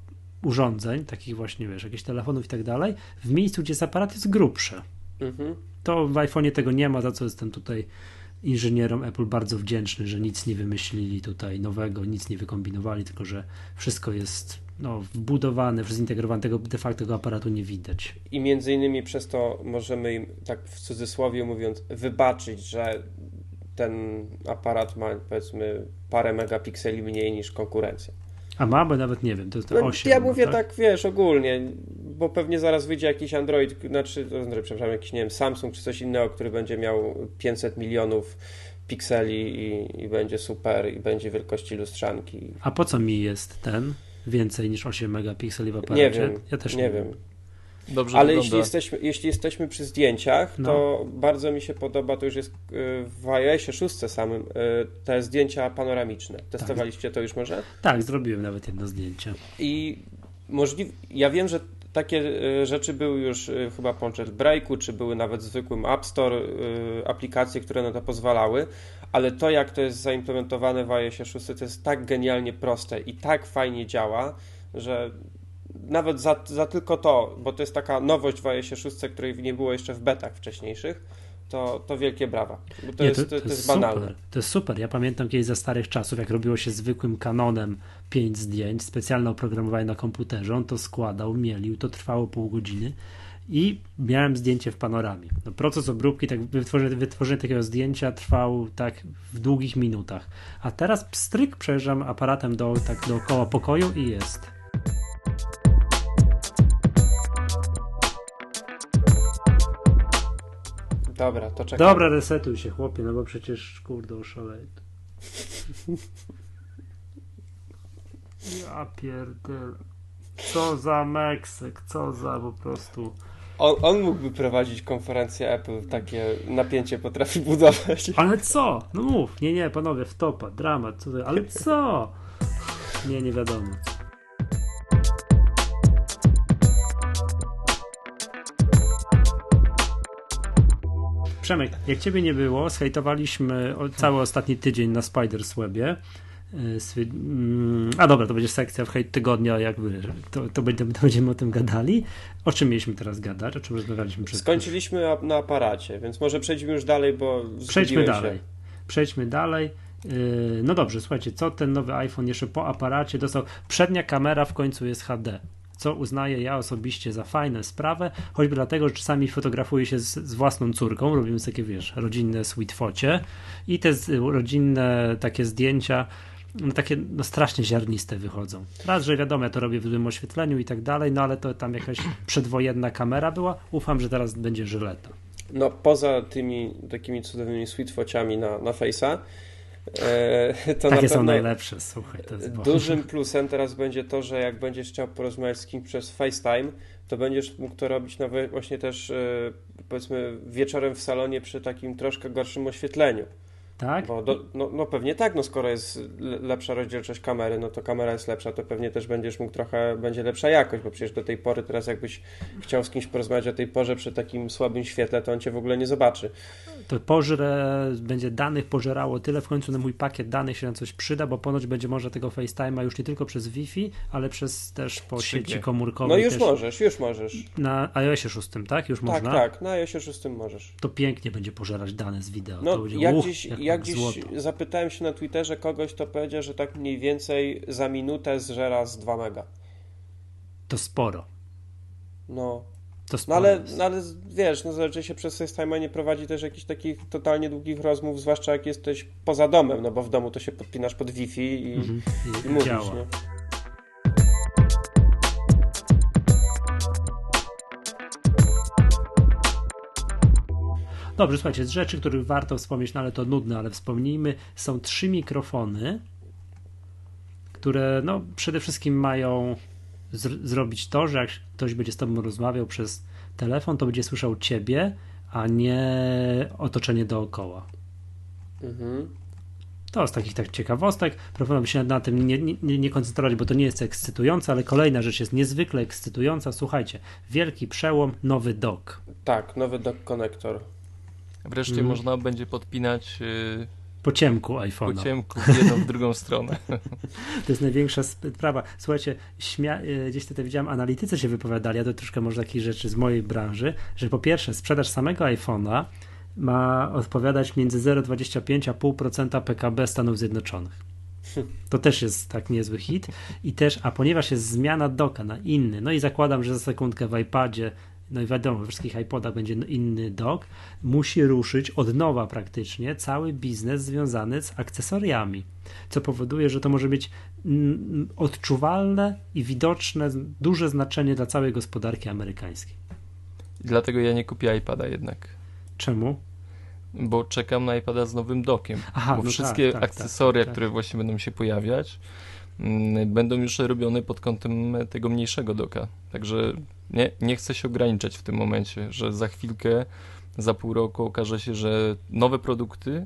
urządzeń, takich właśnie, wiesz, jakichś telefonów i tak dalej, w miejscu, gdzie jest aparat, jest grubsze. Mhm. To w iPhone'ie tego nie ma, za co jestem tutaj inżynierom Apple bardzo wdzięczny, że nic nie wymyślili tutaj nowego, nic nie wykombinowali, tylko że wszystko jest no, wbudowane, zintegrowane, tego de facto tego aparatu nie widać. I między innymi przez to możemy im, tak w cudzysłowie mówiąc, wybaczyć, że ten aparat ma powiedzmy parę megapikseli mniej niż konkurencja. A ma, bo nawet nie wiem, to jest No, 8. ja ma, mówię tak? wiesz, ogólnie, bo pewnie zaraz wyjdzie jakiś Android, znaczy, przepraszam, jakiś, nie wiem, Samsung czy coś innego, który będzie miał 500 milionów pikseli i, i będzie super i będzie wielkości lustrzanki. A po co mi jest ten więcej niż 8 megapikseli w aparacie? Nie wiem, ja też nie wiem. Dobrze Ale wygląda. jeśli jesteśmy, jeśli jesteśmy przy zdjęciach, No. to bardzo mi się podoba, to już jest y, w iOSie 6 samym, y, te zdjęcia panoramiczne. Testowaliście to już może? Tak, zrobiłem nawet jedno zdjęcie. I możliw... ja wiem, że takie y, rzeczy były już chyba po jailbreaku, czy były nawet w zwykłym App Store aplikacje, które na to pozwalały, ale to jak to jest zaimplementowane w iOSie 6 to jest tak genialnie proste i tak fajnie działa, że nawet za, za tylko to, bo to jest taka nowość w iOSie 6, której nie było jeszcze w betach wcześniejszych, to, to wielkie brawa. Bo to, Nie, jest, to, to jest banalne. Super. To jest super. Ja pamiętam kiedyś za starych czasów, jak robiło się zwykłym kanonem pięć zdjęć, specjalne oprogramowanie na komputerze, on to składał, mielił, to trwało pół godziny i miałem zdjęcie w panoramie. No, proces obróbki, tak wytworzenie, wytworzenie takiego zdjęcia trwał tak w długich minutach. A teraz pstryk przejeżdżam aparatem do, tak dookoła pokoju i jest. Dobra, to czekam. Dobra, resetuj się chłopie, no bo przecież kurde oszalej. Ja pierdolę. Co za Meksyk, co za po prostu. On, on mógłby prowadzić konferencję Apple, takie napięcie potrafi budować. Ale co? No mów. Nie, nie, panowie, wtopa, dramat, co to, ale co? Nie, nie wiadomo. Przemek, jak ciebie nie było, zhejtowaliśmy o- cały ostatni tydzień na Spiders Webie. Swy- mm, A dobra, to będzie sekcja w hejt tygodnia, jakby to, to, będziemy, to będziemy o tym gadali. O czym mieliśmy teraz gadać? O czym rozmawialiśmy przed Skończyliśmy na- aparacie, więc może przejdźmy już dalej, bo Przejdźmy dalej. Się. Przejdźmy dalej. Yy, No dobrze, słuchajcie, co ten nowy iPhone jeszcze po aparacie dostał? Przednia kamera w końcu jest HD. Co uznaję ja osobiście za fajną sprawę, choćby dlatego, że czasami fotografuję się z, z własną córką, robimy takie, wiesz, rodzinne sweet focie i te z, rodzinne takie zdjęcia no, takie no, strasznie ziarniste wychodzą. Raz, że wiadomo, ja to robię w złym oświetleniu i tak dalej, no ale to tam jakaś przedwojenna kamera była. Ufam, że teraz będzie żyleta. No, poza tymi takimi cudownymi sweetfociami na, na Face'a, to Takie na są najlepsze, słuchaj. To jest dużym plusem teraz będzie to, że jak będziesz chciał porozmawiać z kimś przez FaceTime, to będziesz mógł to robić nawet właśnie też e, powiedzmy wieczorem w salonie przy takim troszkę gorszym oświetleniu. Tak? Bo do, no, no pewnie tak, no skoro jest le- lepsza rozdzielczość kamery, no to kamera jest lepsza, to pewnie też będziesz mógł trochę, będzie lepsza jakość, bo przecież do tej pory teraz jakbyś chciał z kimś porozmawiać o tej porze przy takim słabym świetle, to on cię w ogóle nie zobaczy. to pożre, będzie danych pożerało tyle, w końcu na mój pakiet danych się na coś przyda, bo ponoć będzie można tego FaceTime'a już nie tylko przez Wi-Fi, ale przez też po 3G. sieci No komórkowej. już też możesz, już możesz. Na iOSie 6, tak? Już Tak, można? tak, na iOSie 6 możesz. To pięknie będzie pożerać dane z wideo. to No, będzie, jak uch, gdzieś, jak jak gdzieś złoto. zapytałem się na Twitterze kogoś, to powiedział, że tak mniej więcej za minutę zżera z 2 mega. To sporo. No, To no ale, spoko. no ale wiesz, no zazwyczaj się przez FaceTime'a nie prowadzi też jakichś takich totalnie długich rozmów, zwłaszcza jak jesteś poza domem, no bo w domu to się podpinasz pod Wi-Fi i, Mhm. i I mówisz, działa. nie? Dobrze, słuchajcie, z rzeczy, których warto wspomnieć, no ale to nudne, ale wspomnijmy, są trzy mikrofony, które no, przede wszystkim mają zr- zrobić to, że jak ktoś będzie z tobą rozmawiał przez telefon, to będzie słyszał ciebie, a nie otoczenie dookoła. Mhm. To z takich tak ciekawostek. Proponuję się na tym nie, nie, nie koncentrować, bo to nie jest ekscytujące, ale kolejna rzecz jest niezwykle ekscytująca. Słuchajcie, wielki przełom, nowy dock. Tak, nowy dock connector. Wreszcie Mhm. można będzie podpinać yy, Po ciemku po iPhone'a. ciemku w jedną, w drugą stronę. <laughs> To jest największa sprawa. Słuchajcie, śmia- y, gdzieś tutaj widziałem, analitycy się wypowiadali, a to troszkę może takich rzeczy z mojej branży, że po pierwsze sprzedaż samego iPhone'a ma odpowiadać między 0,25 a 0,5% PKB Stanów Zjednoczonych. To też jest tak niezły hit. I też, a ponieważ jest zmiana doka na inny, no i zakładam, że za sekundkę w iPadzie, no i wiadomo, we wszystkich iPodach będzie inny dok, musi ruszyć od nowa praktycznie cały biznes związany z akcesoriami. Co powoduje, że to może mieć odczuwalne i widoczne, duże znaczenie dla całej gospodarki amerykańskiej. Dlatego ja nie kupię iPada jednak. Czemu? Bo czekam na iPada z nowym dokiem. Aha, bo no wszystkie tak, tak, akcesoria, tak, tak. które właśnie będą się pojawiać, będą już robione pod kątem tego mniejszego doka. Także nie, nie chcę się ograniczać w tym momencie, że za chwilkę, za pół roku okaże się, że nowe produkty,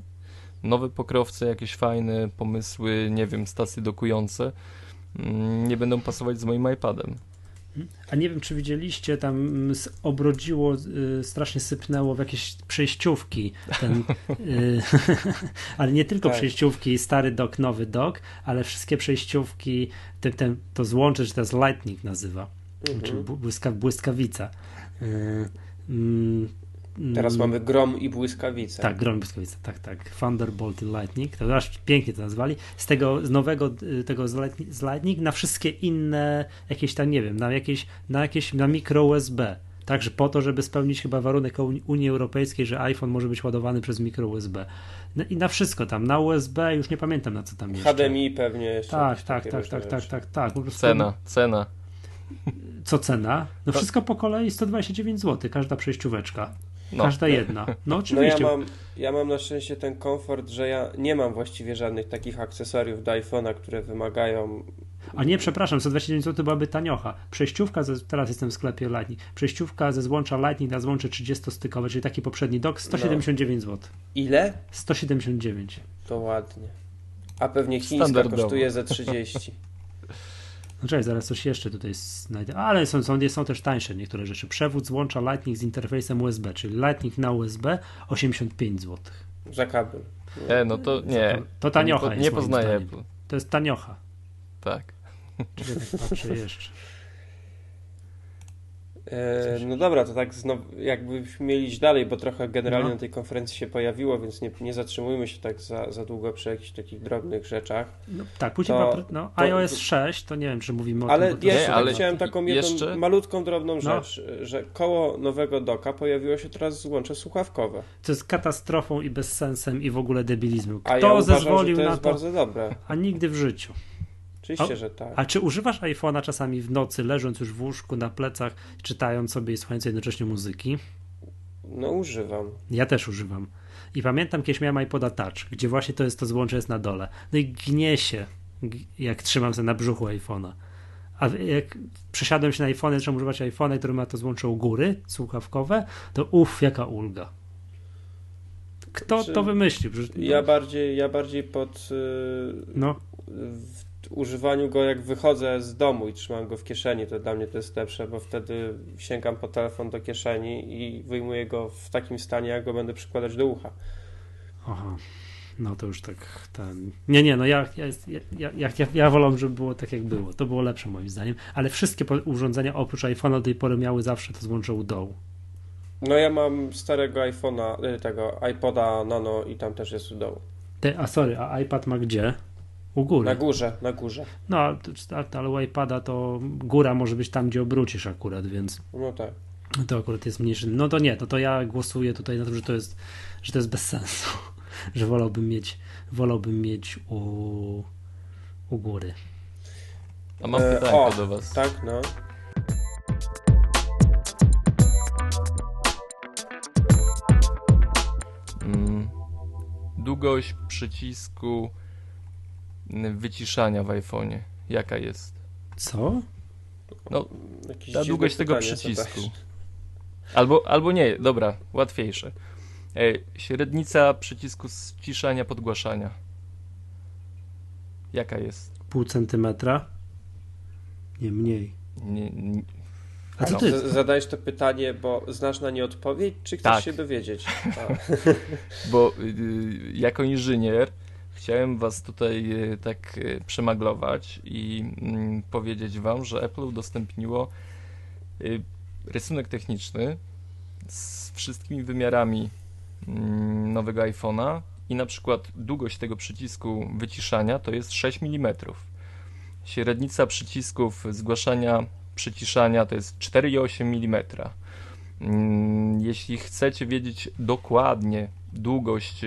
nowe pokrowce, jakieś fajne pomysły, nie wiem, stacje dokujące mm, nie będą pasować z moim iPadem. A nie wiem, czy widzieliście, tam obrodziło, y, strasznie sypnęło w jakieś przejściówki. Ten, y, <laughs> ale nie tylko Tak. przejściówki, stary dok, nowy dok, ale wszystkie przejściówki, ten, ten, to złącze, czy to jest Lightning nazywa, czy Mhm. bł- błyska, błyskawica. Y, mm, Teraz mm, mamy grom i błyskawice. Tak, Grom Błyskawica, tak, tak. Thunderbolt i Lightning, to aż pięknie to nazwali. Z tego, z nowego, y, tego z Lightning, na wszystkie inne, jakieś tam, nie wiem, na jakieś, na jakieś, na mikro USB. Także po to, żeby spełnić chyba warunek Uni- Unii Europejskiej, że iPhone może być ładowany przez mikro USB. No I na wszystko tam, na USB, już nie pamiętam na co tam jeszcze. HDMI pewnie jeszcze. Tak, tak, tak, różne tak, tak, rzeczy. tak, tak. Po prostu- Cena, cena. Co cena? No To- wszystko po kolei 129 zł, każda przejścióweczka. No. Każda jedna. No No ja oczywiście. mam, ja mam na szczęście ten komfort, że ja nie mam właściwie żadnych takich akcesoriów do iPhone'a, które wymagają. A nie, przepraszam, 129 zł byłaby taniocha. Przejściówka, ze, teraz jestem w sklepie Lightning, przejściówka ze złącza Lightning na złącze 30-stykowe, czyli taki poprzedni dok, 179 zł. Ile? 179. To ładnie. A pewnie chińska kosztuje ze 30. No czekaj, zaraz coś jeszcze tutaj znajdę. Ale są, są, są też tańsze niektóre rzeczy. Przewód złącza Lightning z interfejsem USB, czyli Lightning na USB 85 zł. Za kabel. E, no to nie. To taniocha nie, po, jest nie poznaję. Apple. To jest taniocha. Tak. Czekaj, tak patrzę jeszcze. E, no dobra, to tak znowu, jakbyśmy mieli iść dalej, bo trochę generalnie No. na tej konferencji się pojawiło, więc nie, nie zatrzymujmy się tak za, za długo przy jakichś takich drobnych rzeczach. No, tak, później To- no, to- iOS 6, to nie wiem, czy mówimy o Ale tym. bo to jeszcze Nie, ale chciałem taką jedną jeszcze- malutką, drobną No. rzecz, że koło nowego doka pojawiło się teraz złącze słuchawkowe. To jest katastrofą i bezsensem i w ogóle debilizmem. A Kto ja uważam, zezwolił że to na jest to? bardzo dobre. A nigdy w życiu. Oczywiście, A- że tak. A czy używasz iPhone'a czasami w nocy, leżąc już w łóżku na plecach, czytając sobie i słuchając jednocześnie muzyki? No używam. Ja też używam. I pamiętam, kiedyś miałem iPoda Touch, gdzie właśnie to jest to złącze jest na dole. No i gnie się, jak trzymam sobie na brzuchu iPhone'a. A jak przesiadłem się na iPhone, zacząłem używać iPhone'a, który ma to złącze u góry, słuchawkowe, to uff, jaka ulga. Kto Czy- to wymyślił? Ja bardziej, ja bardziej pod y, No, w używaniu go jak wychodzę z domu i trzymam go w kieszeni, to dla mnie to jest lepsze, bo wtedy sięgam po telefon do kieszeni i wyjmuję go w takim stanie, jak go będę przykładać do ucha. Aha. No to już tak ten. Nie, nie, no ja, ja, ja, ja, ja, wolę, żeby było tak jak było. To było lepsze moim zdaniem, ale wszystkie urządzenia oprócz iPhone'a do tej pory miały zawsze to złącze u dołu. No ja mam starego iPhone'a, y, tego iPoda Nano i tam też jest u dołu. Te, a sorry, a iPad ma gdzie? U góry. Na górze, na górze. No, ale u iPada to góra może być tam, gdzie obrócisz akurat, więc No tak. to akurat jest mniejszy. No to nie, no to ja głosuję tutaj na to, że to jest, że to jest bez sensu. <laughs> Że wolałbym mieć, wolałbym mieć u, u góry. A mam E, pytanie o, do was. Tak, no. Mm, długość przycisku wyciszania w iPhone'ie. Jaka jest? Co? No, Jakieś ta długość tego przycisku. Albo, albo nie, dobra, łatwiejsze. E, średnica przycisku ściszania, podgłaszania. Jaka jest? Pół centymetra? Nie mniej. Nie, nie, A co No. ty? Z- Zadajesz to pytanie, bo znasz na nie odpowiedź, czy chcesz Tak. się dowiedzieć? <laughs> Bo y, jako inżynier chciałem was tutaj y, tak y, przemaglować i mm, powiedzieć wam, że Apple udostępniło y, rysunek techniczny z wszystkimi wymiarami mm, nowego iPhone'a i na przykład długość tego przycisku wyciszania to jest 6 mm. Średnica przycisków zgłaszania, przyciszania to jest 4,8 mm. Jeśli chcecie wiedzieć dokładnie długość,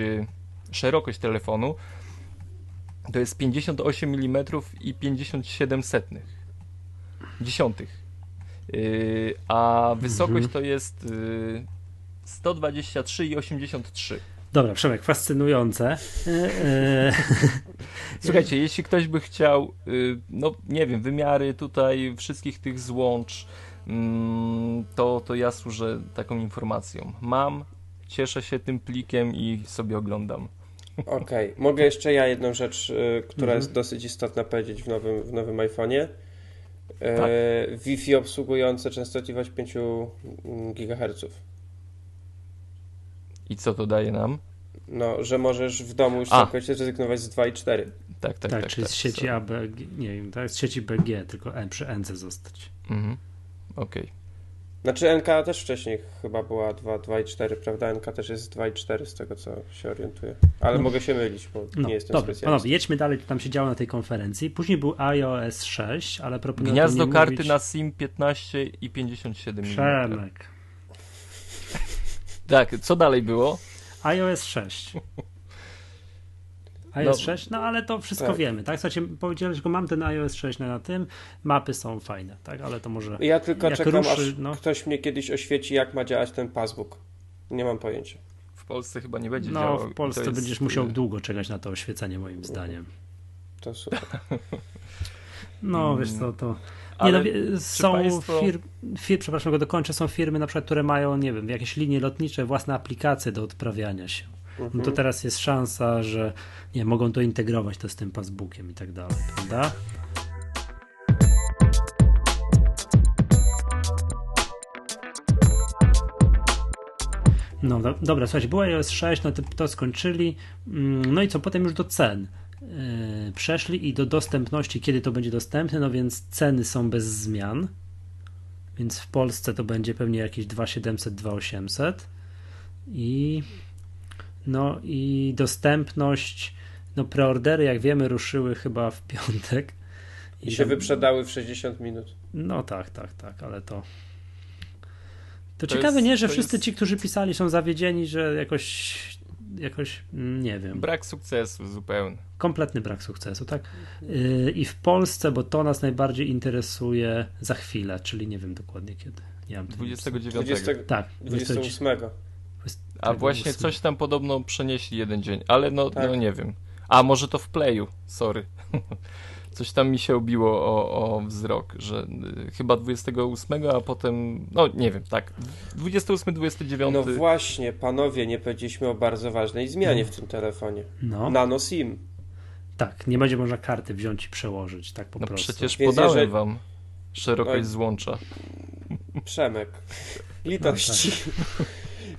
szerokość telefonu, to jest 58 mm i 57 setnych. Dziesiątych. Yy, a wysokość to jest yy, 123 i 83. Dobra, Przemek, fascynujące. E, e, <laughs> Słuchajcie, jeśli ktoś by chciał, y, no nie wiem, wymiary tutaj wszystkich tych złącz, mm, to, to ja służę taką informacją. Mam, cieszę się tym plikiem i sobie oglądam. Okej, mogę jeszcze ja jedną rzecz, y, która Mhm. jest dosyć istotna powiedzieć w nowym, w nowym iPhone'ie. E, Tak. Wi-Fi obsługujące częstotliwość 5 GHz. I co to daje nam? No, że możesz w domu już całkowicie zrezygnować z 2 i 4. Tak, tak, tak, tak. czyli tak, z sieci. ABG, nie wiem, tak, z sieci BG, tylko N, przy NC zostać. Mhm. Okej. Znaczy NK też wcześniej chyba była 2, 2 i 4, prawda? NK też jest 2 i 4 z tego co się orientuję. Ale No. mogę się mylić, bo No, nie jestem dobra, specjalistą. panowie, jedźmy dalej, co tam się działo na tej konferencji. Później był iOS 6, ale proponuję Gniazdo nie karty mówić... na SIM 15 i 57 mm. Przemek. Tak, co dalej było? iOS 6. <laughs> iOS No. 6, no ale to wszystko Tak. wiemy, tak? Słuchajcie, powiedziałem, że mam ten iOS 6 na, na tym, mapy są fajne, tak? Ale to może... Ja tylko Jak czekam, ruszy, aż no. ktoś mnie kiedyś oświeci, jak ma działać ten passbook. Nie mam pojęcia. W Polsce chyba nie będzie No, działał. w Polsce jest, będziesz musiał y, długo czekać na to oświecenie, moim zdaniem. To super. <laughs> No, wiesz co, to... Nie no, są państwo- firmy, fir, przepraszam, go dokończę, są firmy na przykład, które mają, nie wiem, jakieś linie lotnicze, własne aplikacje do odprawiania się. No to Mhm. teraz jest szansa, że nie mogą to integrować to z tym passbookiem i tak dalej, prawda? No do, dobra, słuchajcie, było iOS 6, no to, to skończyli. Mm, No i co, potem już do cen. Yy, przeszli i do dostępności, kiedy to będzie dostępne, no więc ceny są bez zmian. Więc w Polsce to będzie pewnie jakieś 2700, 2800 i no i dostępność, no preordery jak wiemy ruszyły chyba w piątek. I się tam- wyprzedały w 60 minut. No tak, tak, tak, ale to. To, To ciekawe, jest- nie, że wszyscy jest- ci, którzy pisali, są zawiedzieni, że jakoś, jakoś, mm, nie wiem, Brak sukcesu zupełnie. kompletny brak sukcesu, tak? Yy, I w Polsce, bo to nas najbardziej interesuje za chwilę, czyli nie wiem dokładnie kiedy. Nie mam tu 29. 20, Tak, 28. A właśnie coś tam podobno przenieśli jeden dzień, ale no, Tak. no nie wiem. A może to w playu, sorry. <laughs> Coś tam mi się obiło o, o wzrok, że y, chyba 28, a potem, no nie wiem, tak. 28, 29. No właśnie, panowie, nie powiedzieliśmy o bardzo ważnej zmianie w tym telefonie. No, Nano SIM. tak, nie będzie można karty wziąć i przełożyć, tak po no prostu. przecież Więc podałem jeżeli- wam szerokość Oj. złącza. Przemek. <laughs> Litości. tak.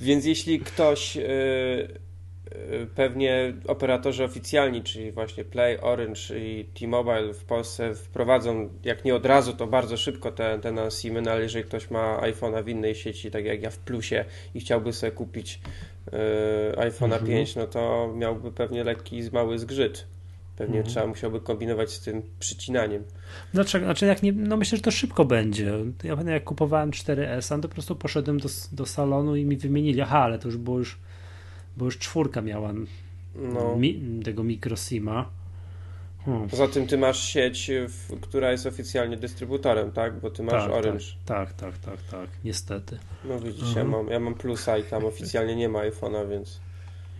Więc jeśli ktoś, y, y, pewnie operatorzy oficjalni, czyli właśnie Play, Orange i T-Mobile w Polsce wprowadzą, jak nie od razu, to bardzo szybko te, te SIM-y, no ale jeżeli ktoś ma iPhone'a w innej sieci, tak jak ja w Plusie i chciałby sobie kupić y, iPhone'a Mhm. 5, no to miałby pewnie lekki, mały zgrzyt. Pewnie Mhm. trzeba musiałby kombinować z tym przycinaniem. Dlaczego? Znaczy, jak nie, no myślę, że to szybko będzie. Ja pamiętam, jak kupowałem 4S, to po prostu poszedłem do, do salonu i mi wymienili. Aha, ale to już było już, bo już czwórka miała No. mi, tego mikrosima. Hmm. Poza tym ty masz sieć, w, która jest oficjalnie dystrybutorem, tak? Bo ty masz tak, Orange. Tak, tak, tak, tak, tak, niestety. No widzisz, Mhm. ja, mam, ja mam plusa i tam oficjalnie nie ma iPhone'a, więc...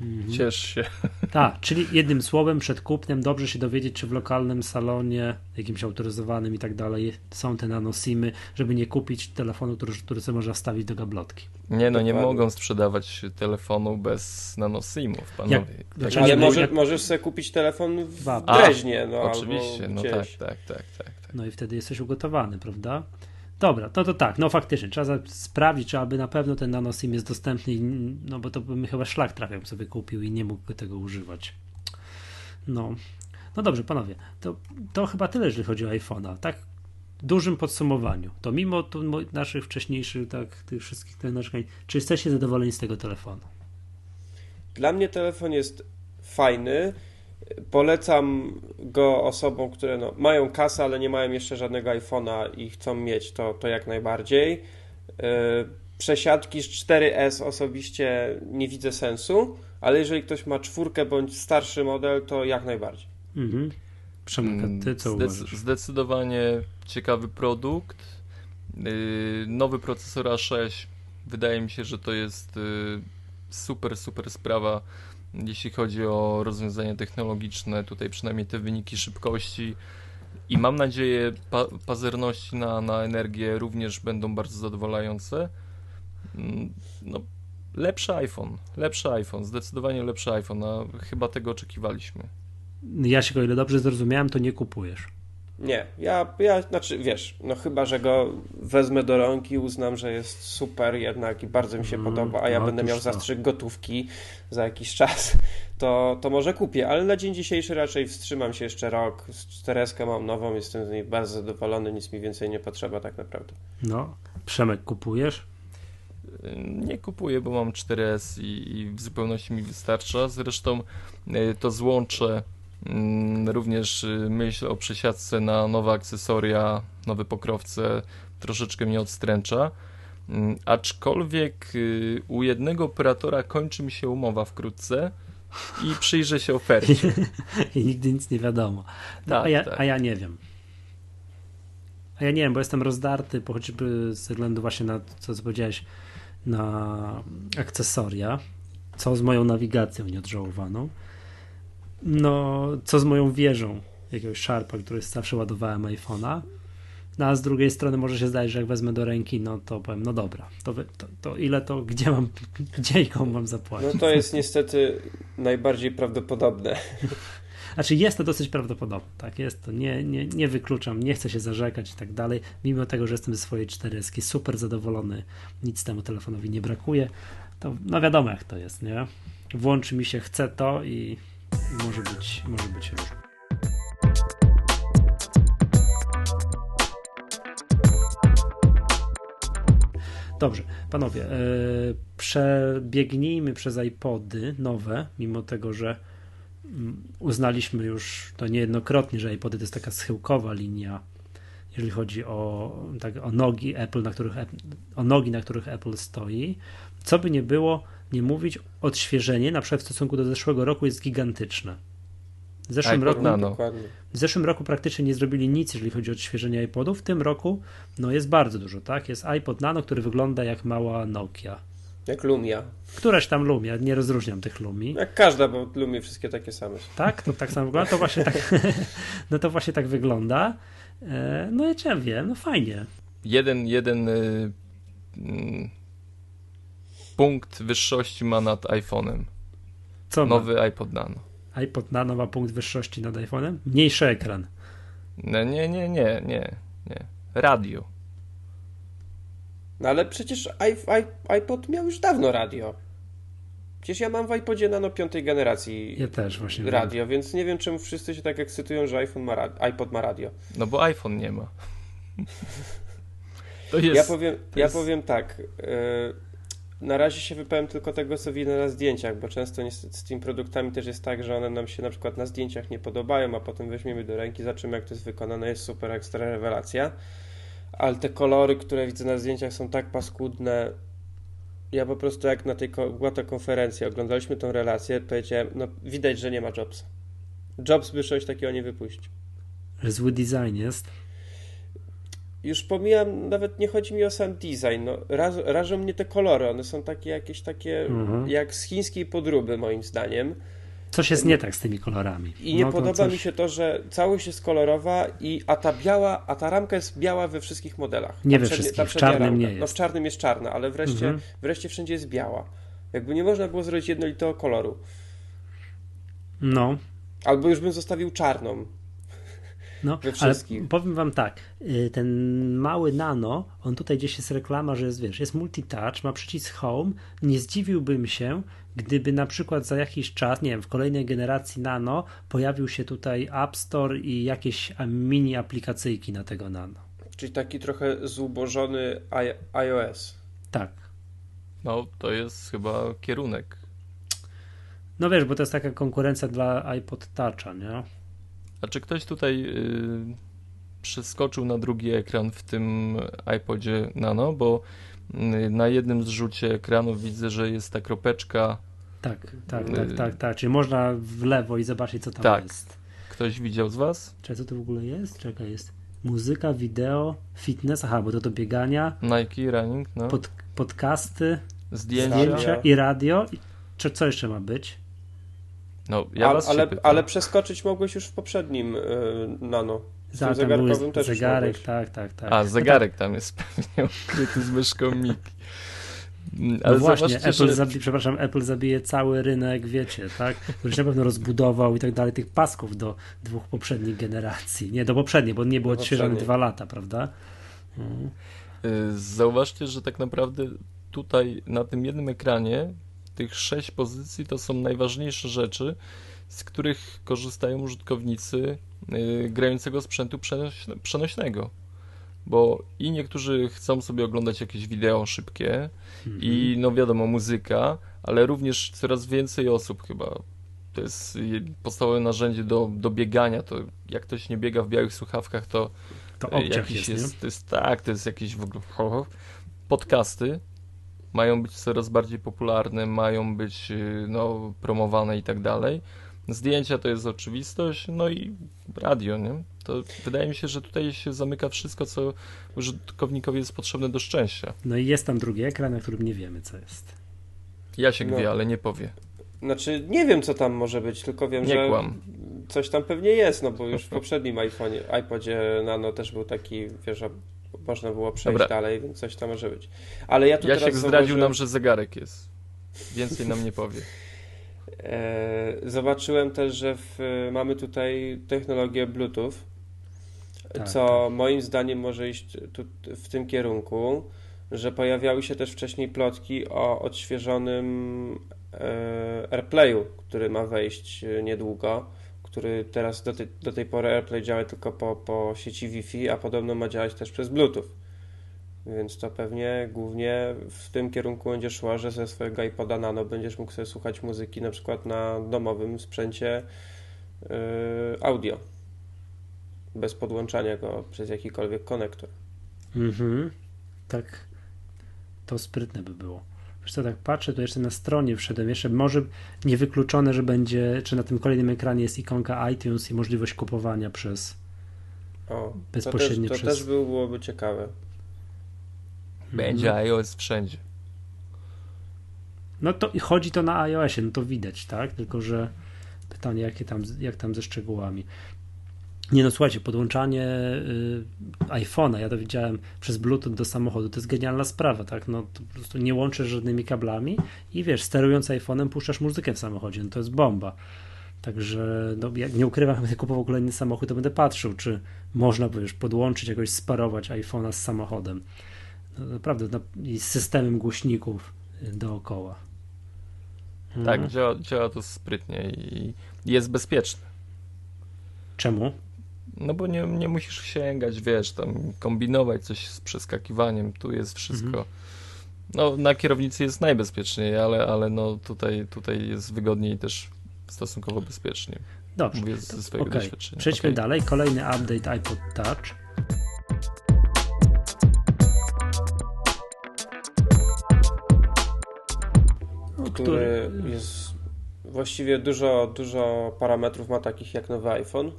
Mhm. Ciesz się. <laughs> Tak, czyli jednym słowem przed kupnem dobrze się dowiedzieć, czy w lokalnym salonie, jakimś autoryzowanym i tak dalej, są te nanosimy, żeby nie kupić telefonu, który, który sobie można wstawić do gablotki. Nie no, nie mogą sprzedawać telefonu bez nanosimów, panowie. Jak- Tak Znaczy, Ale nie, może, jak- możesz sobie kupić telefon w Dreźnie, no Oczywiście, albo no tak, tak, tak, tak. tak. No i wtedy jesteś ugotowany, prawda? Dobra, no to tak, no faktycznie, trzeba sprawdzić, czy aby na pewno ten nanosim jest dostępny, no bo to bym chyba szlak trafiał, sobie kupił i nie mógł tego używać. No, no dobrze, panowie, to, to chyba tyle, jeżeli chodzi o iPhone'a, tak? W dużym podsumowaniu, to mimo tu naszych wcześniejszych, tak, tych wszystkich narzekań, czy jesteście zadowoleni z tego telefonu? Dla mnie telefon jest fajny. Polecam go osobom, które no, mają kasę, ale nie mają jeszcze żadnego iPhone'a i chcą mieć to, to jak najbardziej. Yy, Przesiadki z 4S osobiście nie widzę sensu, ale jeżeli ktoś ma czwórkę bądź starszy model, to jak najbardziej. Mhm. Przemek, ty co Zdec-? Zdecydowanie ciekawy produkt. Yy, Nowy procesor A6. Wydaje mi się, że to jest yy, super, super sprawa, jeśli chodzi o rozwiązania technologiczne. Tutaj przynajmniej te wyniki szybkości i mam nadzieję pa- pazerności na, na energię również będą bardzo zadowalające. Mm, No, lepszy iPhone, lepszy iPhone, zdecydowanie lepszy iPhone, a chyba tego oczekiwaliśmy. Ja się, o ile dobrze zrozumiałem, to nie kupujesz. Nie, ja, ja, znaczy wiesz, no chyba, że go wezmę do rąk i uznam, że jest super jednak i bardzo mi się Mm, podoba, a ja no, będę miał to. zastrzyk gotówki za jakiś czas, <laughs> to, to może kupię, ale na dzień dzisiejszy raczej wstrzymam się jeszcze rok, z 4 mam nową, jestem z niej bardzo zadowolony, nic mi więcej nie potrzeba tak naprawdę. No, Przemek, kupujesz? Nie kupuję, bo mam 4S i, i w zupełności mi wystarcza. Zresztą y, to złącze również y, myśl o przesiadce na nowe akcesoria, nowe pokrowce troszeczkę mnie odstręcza. Mm, Aczkolwiek y, u jednego operatora kończy mi się umowa wkrótce i przyjrzę się ofercie. <laughs> I nigdy nic nie wiadomo. No, Tak, a, ja, tak. a ja nie wiem. A ja nie wiem, bo jestem rozdarty, po choćby ze względu właśnie na to, co powiedziałeś, na akcesoria. Co z moją nawigacją nieodżałowaną? No, co z moją wieżą jakiegoś Sharpa, który zawsze ładowałem iPhone'a. No a z drugiej strony może się zdać, że jak wezmę do ręki, no to powiem, no dobra, to, wy- to, to ile to, gdzie mam, <laughs> gdzie i komu mam zapłacić? No to jest niestety najbardziej prawdopodobne. <laughs> Znaczy jest to dosyć prawdopodobne, tak jest to, nie, nie, nie wykluczam, nie chcę się zarzekać i tak dalej, mimo tego, że jestem ze swojej 4S super zadowolony, nic temu telefonowi nie brakuje, to no wiadomo jak to jest, nie? Włączy mi się, chce to i może być, może być różnie. Dobrze, panowie, e, przebiegnijmy przez iPody nowe, mimo tego, że mm, uznaliśmy już to niejednokrotnie, że iPody to jest taka schyłkowa linia, jeżeli chodzi o, tak, o nogi Apple, na których, o nogi, na których Apple stoi. Co by nie było, nie mówić, odświeżenie, na przykład w stosunku do zeszłego roku jest gigantyczne. W zeszłym, iPod roku, Nano. Dokładnie. w zeszłym roku praktycznie nie zrobili nic, jeżeli chodzi o odświeżenie iPodów. W tym roku no jest bardzo dużo, tak? Jest iPod Nano, który wygląda jak mała Nokia. Jak Lumia. Któraś tam Lumia, nie rozróżniam tych Lumi. Jak każda, bo Lumie wszystkie takie same. Tak? To tak samo wygląda? To właśnie tak, <laughs> <laughs> no to właśnie tak wygląda. E, No i czym wiem, no fajnie. Jeden, jeden y, mm, punkt wyższości ma nad iPhone'em. Co Nowy iPod Nano. ma? iPod Nano ma punkt wyższości nad iPhone'em? Mniejszy ekran. No, nie, nie, nie, nie, nie. Radio. No ale przecież i- i- iPod miał już dawno radio. Przecież ja mam w iPodzie Nano piątej generacji Ja też właśnie. wiem. radio, więc nie wiem czemu wszyscy się tak ekscytują, że iPhone ma ra- iPod ma radio. No bo iPhone nie ma. <laughs> To jest. Ja powiem, to ja jest- powiem tak. y, Na razie się wypowiem tylko tego, co widzę na zdjęciach, bo często niestety z tymi produktami też jest tak, że one nam się na przykład na zdjęciach nie podobają, a potem weźmiemy do ręki, zobaczymy jak to jest wykonane, jest super ekstra rewelacja. Ale te kolory, które widzę na zdjęciach są tak paskudne. Ja po prostu jak na tej była ta konferencja, oglądaliśmy tą relację, powiedziałem, no widać, że nie ma Jobsa. Jobs by coś takiego nie wypuścił. Zły design jest już pomijam, nawet nie chodzi mi o sam design, no, raz, rażą mnie te kolory, one są takie jakieś takie, mhm. jak z chińskiej podróby moim zdaniem. Coś jest nie tak z tymi kolorami. I nie no podoba coś... mi się to, że całość jest kolorowa, i, a ta biała, a ta ramka jest biała we wszystkich modelach. Nie we wszystkich, w czarnym ramka. nie jest. No w czarnym jest czarna, ale wreszcie, mhm. wreszcie wszędzie jest biała. Jakby nie można było zrobić jednolitego koloru. No. Albo już bym zostawił czarną. No, ale powiem wam tak, y, ten mały nano, on tutaj gdzieś jest reklama, że jest, wiesz, jest multitouch, ma przycisk home, nie zdziwiłbym się, gdyby na przykład za jakiś czas, nie wiem, w kolejnej generacji nano pojawił się tutaj App Store i jakieś mini aplikacyjki na tego nano. Czyli taki trochę zubożony iOS. Tak. No, to jest chyba kierunek. No wiesz, bo to jest taka konkurencja dla iPod Toucha, nie? A czy ktoś tutaj y, przeskoczył na drugi ekran w tym iPodzie Nano? Bo y, na jednym zrzucie ekranu widzę, że jest ta kropeczka. Tak, tak, tak, y, tak, tak. Czyli można w lewo i zobaczyć, co tam tak. jest. Ktoś widział z Was? Czy co to w ogóle jest? Czekaj, jest muzyka, wideo, fitness, aha, bo to do biegania. Nike, running, no. Pod, podcasty, zdjęcia. zdjęcia i radio. Czy co jeszcze ma być? No, ja ale, ale, ale, przeskoczyć mogłeś już w poprzednim yy, nano. Z tak, zegarkowym też zegarek, tak, tak, tak. A, zegarek tam jest pewnie ukryty z myszką Miki. Mm, ale no właśnie, Apple że... zabi- przepraszam, Apple zabije cały rynek, wiecie, tak? Który się na pewno rozbudował i tak dalej, tych pasków do dwóch poprzednich generacji. Nie, do poprzedniej, bo nie było odświeżone dwa lata, prawda? Mhm. Zauważcie, że tak naprawdę tutaj na tym jednym ekranie tych sześć pozycji to są najważniejsze rzeczy, z których korzystają użytkownicy yy, grającego sprzętu przenośnego. Bo i niektórzy chcą sobie oglądać jakieś wideo szybkie mhm. i no wiadomo, muzyka, ale również coraz więcej osób chyba to jest podstawowe narzędzie do, do biegania. To jak ktoś nie biega w białych słuchawkach, to, to jakiś jest, jest, to jest tak, to jest jakieś w ogóle podcasty mają być coraz bardziej popularne, mają być y, no, promowane i tak dalej. Zdjęcia to jest oczywistość, no i radio, nie? To wydaje mi się, że tutaj się zamyka wszystko, co użytkownikowi jest potrzebne do szczęścia. No i jest tam drugi ekran, na którym nie wiemy, co jest. Ja się no. wie, ale nie powie. Znaczy, nie wiem, co tam może być, tylko wiem, nie że kłam. coś tam pewnie jest, no bo już w poprzednim iPhone, iPodzie Nano też był taki, wiesz, można było przejść Dobra. dalej, więc coś tam może być. Ale ja tu Jasiek teraz zdradził zauważyłem... nam, że zegarek jest. Więcej nam nie powie. <laughs> E, zobaczyłem też, że w, mamy tutaj technologię Bluetooth, tak, co tak. moim zdaniem może iść tu, w tym kierunku, że pojawiały się też wcześniej plotki o odświeżonym e, AirPlayu, który ma wejść niedługo który teraz do tej, do tej pory AirPlay działa tylko po, po sieci Wi-Fi, a podobno ma działać też przez Bluetooth. Więc to pewnie głównie w tym kierunku będzie szło, że ze swojego iPoda Nano będziesz mógł sobie słuchać muzyki na przykład na domowym sprzęcie yy, audio. Bez podłączania go przez jakikolwiek konektor. Mhm. Tak. To sprytne by było. Wiesz co, tak patrzę, to jeszcze na stronie wszedłem, jeszcze może niewykluczone, że będzie, czy na tym kolejnym ekranie jest ikonka iTunes i możliwość kupowania przez o, bezpośrednio to też, to przez... też byłoby ciekawe. Będzie mhm. iOS wszędzie. No to chodzi to na iOSie, no to widać, tak? Tylko, że pytanie, jakie tam, jak tam ze szczegółami. Nie no, słuchajcie, podłączanie y, iPhone'a, ja to widziałem przez Bluetooth do samochodu, to jest genialna sprawa, tak? No to po prostu nie łączysz żadnymi kablami i wiesz, sterując iPhone'em puszczasz muzykę w samochodzie, no to jest bomba. Także no, jak nie ukrywam, jak będę kupował kolejny samochód, to będę patrzył, czy można, wiesz, podłączyć, jakoś sparować iPhone'a z samochodem. No, naprawdę, no, i z systemem głośników dookoła. Tak, mhm. działa, działa to sprytnie i jest bezpieczne. Czemu? No bo nie, nie musisz sięgać, wiesz, tam kombinować coś z przeskakiwaniem, tu jest wszystko No, na kierownicy jest najbezpieczniej, ale, ale no tutaj, tutaj jest wygodniej też stosunkowo bezpiecznie. Dobrze. Mówię ze swojego okay. doświadczenia. Przejdźmy okay. dalej. Kolejny update iPod Touch. który jest właściwie dużo, dużo parametrów ma takich jak nowy iPhone.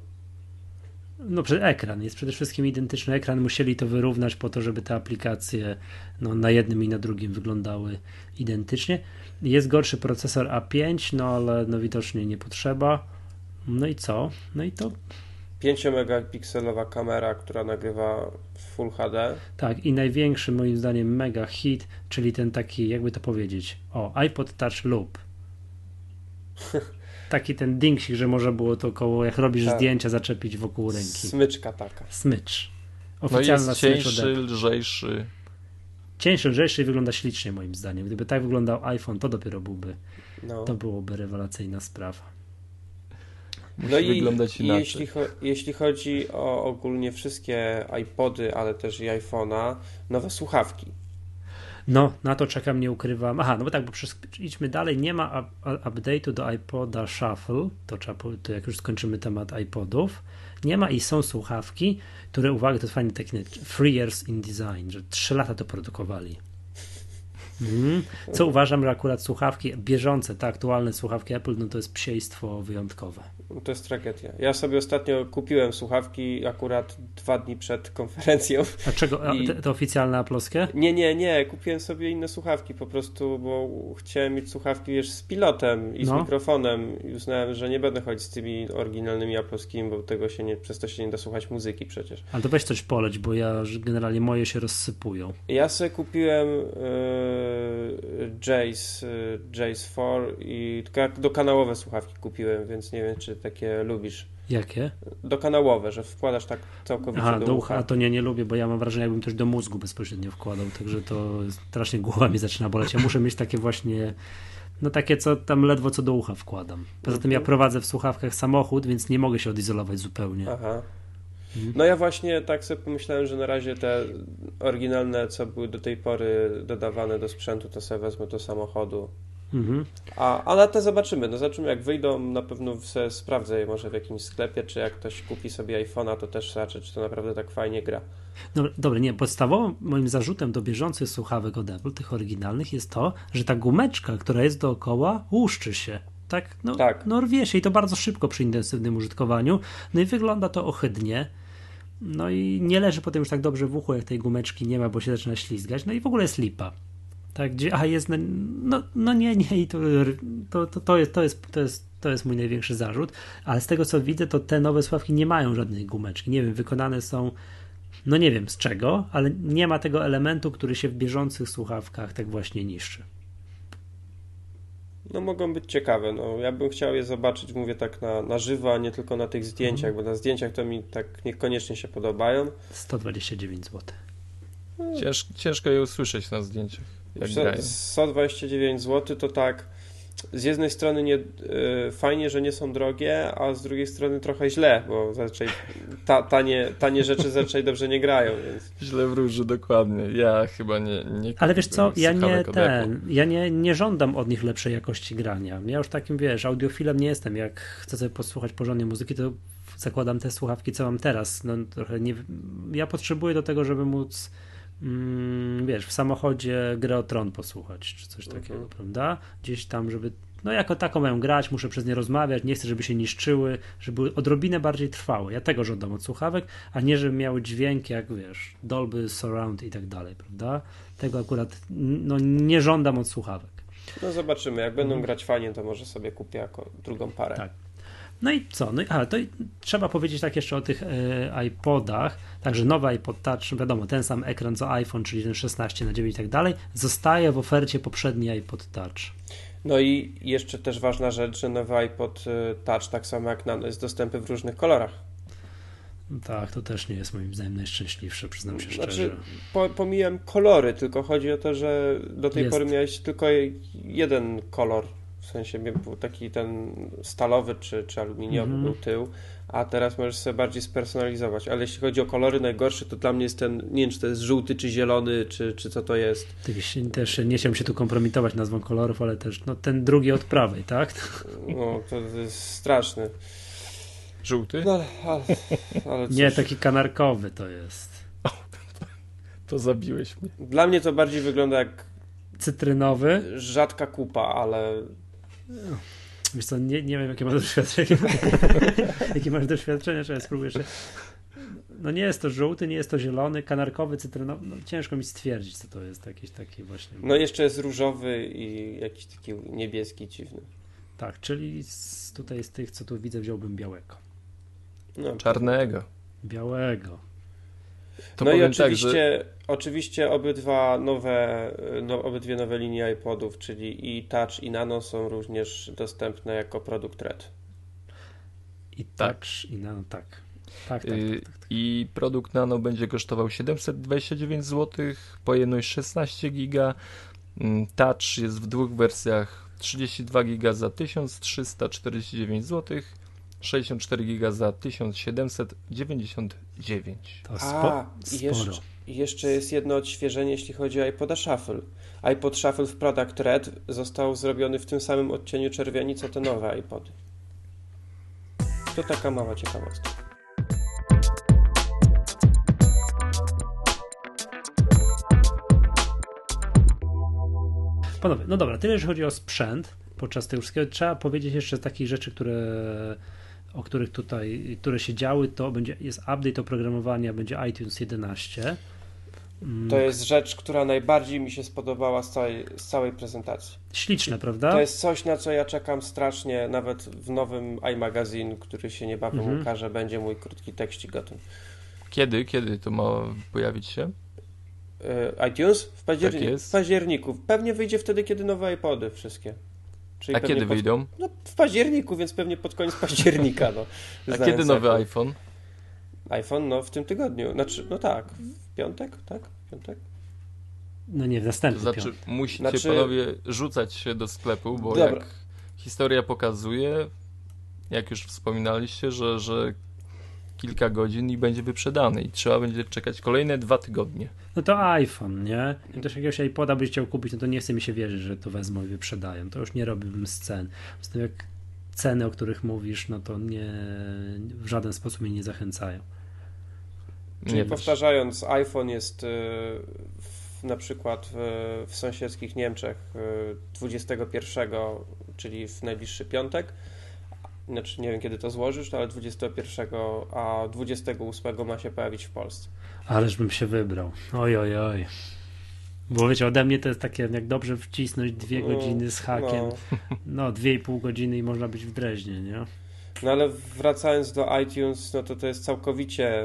No, ekran jest przede wszystkim identyczny ekran. Musieli to wyrównać po to, żeby te aplikacje no, na jednym i na drugim wyglądały identycznie. Jest gorszy procesor A5, no ale no, widocznie nie potrzeba. No i co? No i to 5-megapikselowa kamera, która nagrywa w Full HD. Tak, i największy moim zdaniem mega hit, czyli ten taki, jakby to powiedzieć, o, iPod Touch Loop. <laughs> Taki ten dingsik, że można było to koło, jak robisz tak. zdjęcia, zaczepić wokół ręki. Smyczka taka. Smycz. Oficjalna no jest cieńszy, lżejszy. Cieńszy, lżejszy i wygląda ślicznie moim zdaniem. Gdyby tak wyglądał iPhone, to dopiero byłby, no. to byłoby rewelacyjna sprawa. Musi no wyglądać i, inaczej. Jeśli, jeśli chodzi o ogólnie wszystkie iPody, ale też i iPhone'a, nowe słuchawki. No, na to czekam, nie ukrywam. Aha, no bo tak, bo idźmy dalej. Nie ma update'u do iPoda Shuffle, to, trzeba, to jak już skończymy temat iPodów. Nie ma i są słuchawki, które, uwaga, to fajny taki three years in design, że trzy lata to produkowali. Mm. Co uważam, że akurat słuchawki bieżące, te aktualne słuchawki Apple, no to jest psiejstwo wyjątkowe. To jest tragedia. Ja sobie ostatnio kupiłem słuchawki akurat dwa dni przed konferencją. A czego? I... Te, te oficjalne aploskie? Nie, nie, nie. Kupiłem sobie inne słuchawki po prostu, bo chciałem mieć słuchawki wiesz, z pilotem i z no. mikrofonem i uznałem, że nie będę chodzić z tymi oryginalnymi aploskimi, bo tego się nie, przez to się nie da słuchać muzyki przecież. Ale to weź coś poleć, bo ja generalnie moje się rozsypują. Ja sobie kupiłem yy, Jace, yy, Jace 4 i tylko dokanałowe słuchawki kupiłem, więc nie wiem, czy takie lubisz. Jakie? Dokanałowe, że wkładasz tak całkowicie Aha, do ucha. A to nie, nie lubię, bo ja mam wrażenie, jakbym coś do mózgu bezpośrednio wkładał, także to strasznie głowa mi zaczyna boleć. Ja muszę mieć takie właśnie, no takie, co tam ledwo co do ucha wkładam. Poza tym ja mhm. prowadzę w słuchawkach samochód, więc nie mogę się odizolować zupełnie. Aha. Mhm. No ja właśnie tak sobie pomyślałem, że na razie te oryginalne, co były do tej pory dodawane do sprzętu, to sobie wezmę do samochodu. Mhm. A, ale te zobaczymy. No zobaczymy, jak wyjdą. Na pewno sprawdzę je może w jakimś sklepie, czy jak ktoś kupi sobie iPhone'a, to też zobaczę, czy to naprawdę tak fajnie gra. Dobra, dobra, nie. Podstawowym moim zarzutem do bieżących słuchawek od Apple, tych oryginalnych, jest to, że ta gumeczka, która jest dookoła, łuszczy się. Tak, no, tak. no rwie się i to bardzo szybko przy intensywnym użytkowaniu. No i wygląda to ohydnie. No i nie leży potem już tak dobrze w uchu, jak tej gumeczki nie ma, bo się zaczyna ślizgać. No i w ogóle jest lipa. Tak, gdzie, a jest, no, no nie, nie, i to, to, to, to, jest, to, jest, to, jest, to jest mój największy zarzut, ale z tego co widzę, to te nowe sławki nie mają żadnej gumeczki, nie wiem, wykonane są, no nie wiem z czego, ale nie ma tego elementu, który się w bieżących słuchawkach tak właśnie niszczy. No mogą być ciekawe, no ja bym chciał je zobaczyć, mówię tak na, na żywo, a nie tylko na tych zdjęciach, mhm. bo na zdjęciach to mi tak niekoniecznie się podobają. 129 zł. Cięż, ciężko je usłyszeć na zdjęciach. Jak 129 zł to tak z jednej strony nie, y, fajnie, że nie są drogie, a z drugiej strony trochę źle, bo zazwyczaj ta, tanie, tanie rzeczy zazwyczaj dobrze nie grają. Więc... Źle wróży, dokładnie. Ja chyba nie. nie Ale wiesz co, ja nie ten, ja nie, nie żądam od nich lepszej jakości grania. Ja już takim wiesz, audiofilem nie jestem. Jak chcę sobie posłuchać porządnej muzyki, to zakładam te słuchawki, co mam teraz. No, trochę nie, ja potrzebuję do tego, żeby móc mm, wiesz, w samochodzie grę o tron posłuchać, czy coś takiego, mhm. prawda? Gdzieś tam, żeby no jako taką mają grać, muszę przez nie rozmawiać, nie chcę, żeby się niszczyły, żeby były odrobinę bardziej trwałe. Ja tego żądam od słuchawek, a nie, żeby miały dźwięk jak, wiesz, Dolby, Surround i tak dalej, prawda? Tego akurat no, nie żądam od słuchawek. No zobaczymy, jak będą mhm. grać fajnie, to może sobie kupię jako drugą parę. Tak. No i co? No i, aha, to trzeba powiedzieć tak jeszcze o tych e, iPodach. Także nowy iPod Touch, wiadomo, ten sam ekran co iPhone, czyli ten 16 na 9 i tak dalej, zostaje w ofercie poprzedni iPod Touch. No i jeszcze też ważna rzecz, że nowy iPod e, Touch, tak samo jak Nano, jest dostępny w różnych kolorach. Tak, to też nie jest moim zdaniem najszczęśliwsze, przyznam się znaczy, szczerze. Po, pomijam kolory, tylko chodzi o to, że do tej jest. pory miałeś tylko jeden kolor W sensie był taki ten stalowy czy, czy aluminiowy Mhm. był tył, a teraz możesz sobie bardziej spersonalizować. Ale jeśli chodzi o kolory, najgorszy to dla mnie jest ten, nie wiem czy to jest żółty, czy zielony, czy, czy co to jest. Tak się, też nie chciałem się tu kompromitować nazwą kolorów, ale też no, ten drugi od prawej, tak? <laughs> No, to jest straszny. Żółty? No, ale, ale, ale Nie, taki kanarkowy to jest. To zabiłeś mnie. Dla mnie to bardziej wygląda jak Cytrynowy. rzadka kupa, ale Wiesz co, nie, nie wiem jakie masz doświadczenie. <laughs> jakie masz doświadczenie, spróbuję jeszcze. No nie jest to żółty, nie jest to zielony, kanarkowy, cytrynowy. No, ciężko mi stwierdzić, co to jest. Jakiś taki właśnie. no jeszcze jest różowy i jakiś taki niebieski dziwny. Tak, czyli z, tutaj z tych, co tu widzę, wziąłbym białego. No, Czarnego. Białego. To no i powiem tak, oczywiście, że oczywiście obydwa nowe, no, obydwie nowe linie iPodów, czyli i Touch i Nano są również dostępne jako produkt Red. I Tak. touch, i nano, tak. Tak, tak, y, tak, tak, tak. i produkt Nano będzie kosztował 729 zł, pojemność 16 giga. Mm, Touch jest w dwóch wersjach 32 giga za 1349 zł, 64 giga za 1799. To spo, A, sporo. jeszcze, i jeszcze jest jedno odświeżenie, jeśli chodzi o iPoda Shuffle. iPod Shuffle w Product Red został zrobiony w tym samym odcieniu czerwieni, co te nowe iPody. To taka mała ciekawostka. Panowie, no dobra, tyle jeśli chodzi o sprzęt podczas tego wszystkiego. Trzeba powiedzieć jeszcze takich rzeczy, które, o których tutaj, które się działy, to będzie, jest update oprogramowania, będzie iTunes 11. To jest rzecz, która najbardziej mi się spodobała z całej, z całej prezentacji. Śliczne, prawda? To jest coś, na co ja czekam strasznie, nawet w nowym iMagazine, który się niebawem Mhm. ukaże, będzie mój krótki tekścik gotowy. Kiedy? Kiedy to ma pojawić się? Y, iTunes? W październiku. Tak jest. w październiku. Pewnie wyjdzie wtedy, kiedy nowe iPody wszystkie. Czyli A kiedy pod- wyjdą? No, w październiku, więc pewnie pod koniec października. No, <laughs> A kiedy nowy iPhone? iPhone? No, w tym tygodniu. Znaczy, no tak, piątek, tak? Piątek? No nie, w To następny znaczy, piątek. musicie Znaczy- panowie rzucać się do sklepu, bo Dobra. jak historia pokazuje, jak już wspominaliście, że, że kilka godzin i będzie wyprzedany i trzeba będzie czekać kolejne dwa tygodnie. No to iPhone, nie? Jak ktoś jakiegoś iPoda by chciał kupić, no to nie chce mi się wierzyć, że to wezmą i wyprzedają. To już nie robiłbym scen. Z tym jak ceny, o których mówisz, no to nie, w żaden sposób mnie nie zachęcają. Czyli Nie, powtarzając, iPhone jest y, w, na przykład w, w sąsiedzkich Niemczech y, 21, czyli w najbliższy piątek. Znaczy, nie wiem kiedy to złożysz, ale 21, a 28 ma się pojawić w Polsce. Ależ bym się wybrał. Oj, oj, oj. Bo wiecie, ode mnie to jest takie, jak dobrze wcisnąć dwie No, godziny z hakiem. No. No, dwie i pół godziny i można być w Dreźnie, nie? No ale wracając do iTunes, no to to jest całkowicie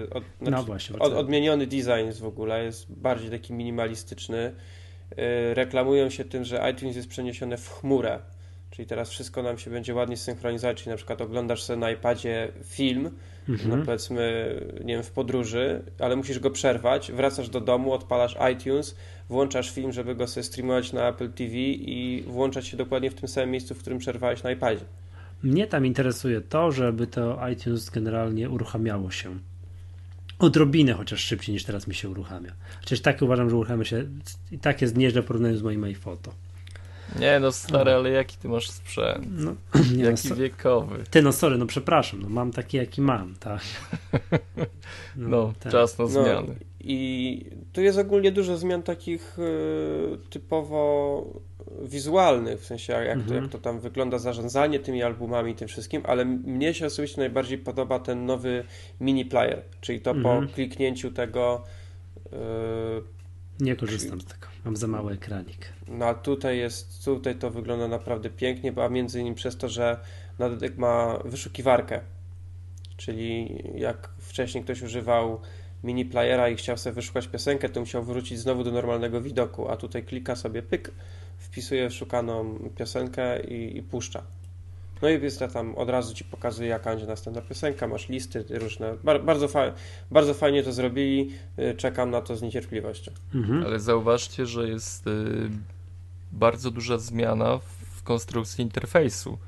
yy, od, No znaczy, właśnie. od, odmieniony design jest w ogóle, jest bardziej taki minimalistyczny. Yy, reklamują się tym, że iTunes jest przeniesione w chmurę, czyli teraz wszystko nam się będzie ładnie synchronizować, czyli na przykład oglądasz sobie na iPadzie film, no Mhm. powiedzmy, nie wiem, w podróży, ale musisz go przerwać, wracasz do domu, odpalasz iTunes, włączasz film, żeby go sobie streamować na Apple TV i włączać się dokładnie w tym samym miejscu, w którym przerwałeś na iPadzie. Mnie tam interesuje to, żeby to iTunes generalnie uruchamiało się. Odrobinę chociaż szybciej niż teraz mi się uruchamia. Chociaż tak uważam, że uruchamia się i tak jest nieźle w porównaniu z moim iPhoto. Nie no stary, ale jaki ty masz sprzęt? No, <clears throat> nie no, Jaki so, wiekowy. ty no sorry, no przepraszam, no mam taki jaki mam, tak. <laughs> No, tak. czas na No, zmiany. I tu jest ogólnie dużo zmian takich y, typowo wizualnych, w sensie jak, to, Mhm. jak to tam wygląda zarządzanie tymi albumami tym wszystkim, ale mnie się osobiście najbardziej podoba ten nowy mini player, czyli to Mhm. po kliknięciu tego y, Nie korzystam z tego. Mam za mały ekranik. no a tutaj jest, tutaj to wygląda naprawdę pięknie, bo a między innymi przez to, że na dodatek ma wyszukiwarkę, czyli jak wcześniej ktoś używał mini playera i chciał sobie wyszukać piosenkę, to musiał wrócić znowu do normalnego widoku, a tutaj klika sobie pyk, wpisuje szukaną piosenkę i, i puszcza. No i jest tam od razu ci pokazuje, jaka będzie następna piosenka, masz listy różne. Bar, bardzo, fa bardzo fajnie to zrobili, y, czekam na to z niecierpliwością. Mhm. Ale zauważcie, że jest y, bardzo duża zmiana w w konstrukcji interfejsu,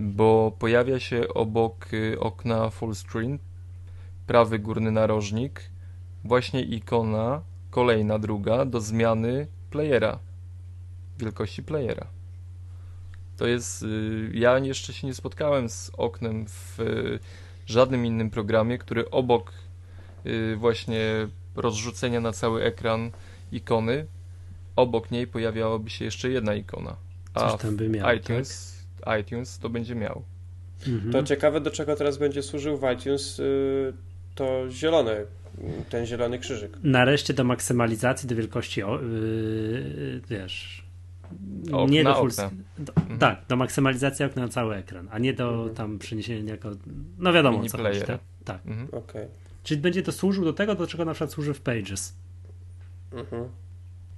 bo pojawia się obok y, okna full screen prawy górny narożnik właśnie ikona, kolejna druga do zmiany playera, wielkości playera. To jest, y, ja jeszcze się nie spotkałem z oknem w y, żadnym innym programie, który obok właśnie rozrzucenia na cały ekran ikony, obok niej pojawiałaby się jeszcze jedna ikona. A Coś tam by miał, iTunes, tak? iTunes to będzie miał. Mhm. To ciekawe, do czego teraz będzie służył w iTunes y, to zielone, ten zielony krzyżyk. Nareszcie do maksymalizacji, do wielkości, wiesz, Okna, nie do full, do, mhm. Tak, do maksymalizacji okna na cały ekran, a nie do mhm. tam przeniesienia jako, no wiadomo Mini co chodzi, tak? tak. Mhm. Okay. Czyli będzie to służył do tego, do czego na przykład służy w Pages. Mhm.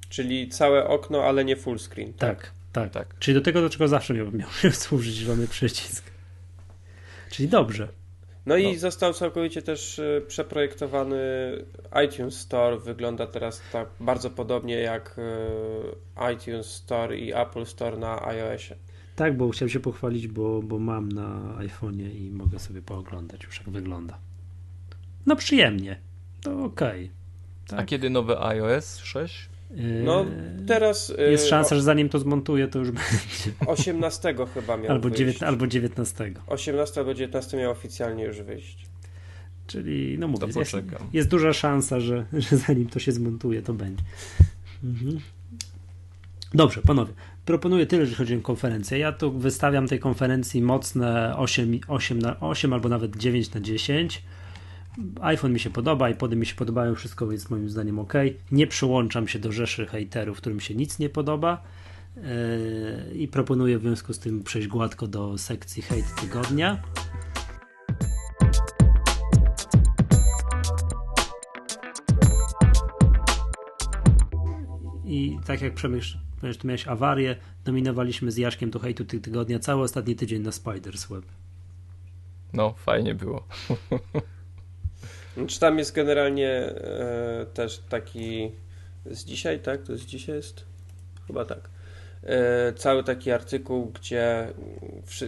Czyli całe okno, ale nie full screen. Tak, tak. tak. tak. Czyli do tego, do czego zawsze miał, miał <laughs> służyć mamy przycisk. Czyli dobrze. No, no, i został całkowicie też y, przeprojektowany iTunes Store. Wygląda teraz tak bardzo podobnie jak y, iTunes Store i Apple Store na iOSie. Tak, bo chciałem się pochwalić, bo, bo mam na iPhone'ie i mogę sobie pooglądać już jak wygląda. No przyjemnie. To okej. Okay. Tak. A kiedy nowy iOS 6? No teraz... Jest y, szansa, że zanim to zmontuję, to już będzie. 18 chyba miał albo, wyjść. albo 19. 18 albo 19 miał oficjalnie już wyjść. Czyli, no mówię, jest, jest, duża szansa, że, <laughs> że zanim to się zmontuje, to będzie. Mhm. Dobrze, panowie. Proponuję tyle, jeżeli chodzi o konferencję. Ja tu wystawiam tej konferencji mocne 8, 8, na 8 albo nawet 9 na 10 iPhone mi się podoba, iPody mi się podobają, wszystko jest moim zdaniem ok. Nie przyłączam się do rzeszy hejterów, którym się nic nie podoba yy, i proponuję w związku z tym przejść gładko do sekcji hejt tygodnia. I tak jak Przemysł, tu miałeś awarię, dominowaliśmy z Jaszkiem do hejtu tygodnia cały ostatni tydzień na Spiders Web. No, fajnie było. <laughs> Czy tam jest generalnie e, też taki z dzisiaj, tak? To jest dzisiaj jest? Chyba tak. E, cały taki artykuł, gdzie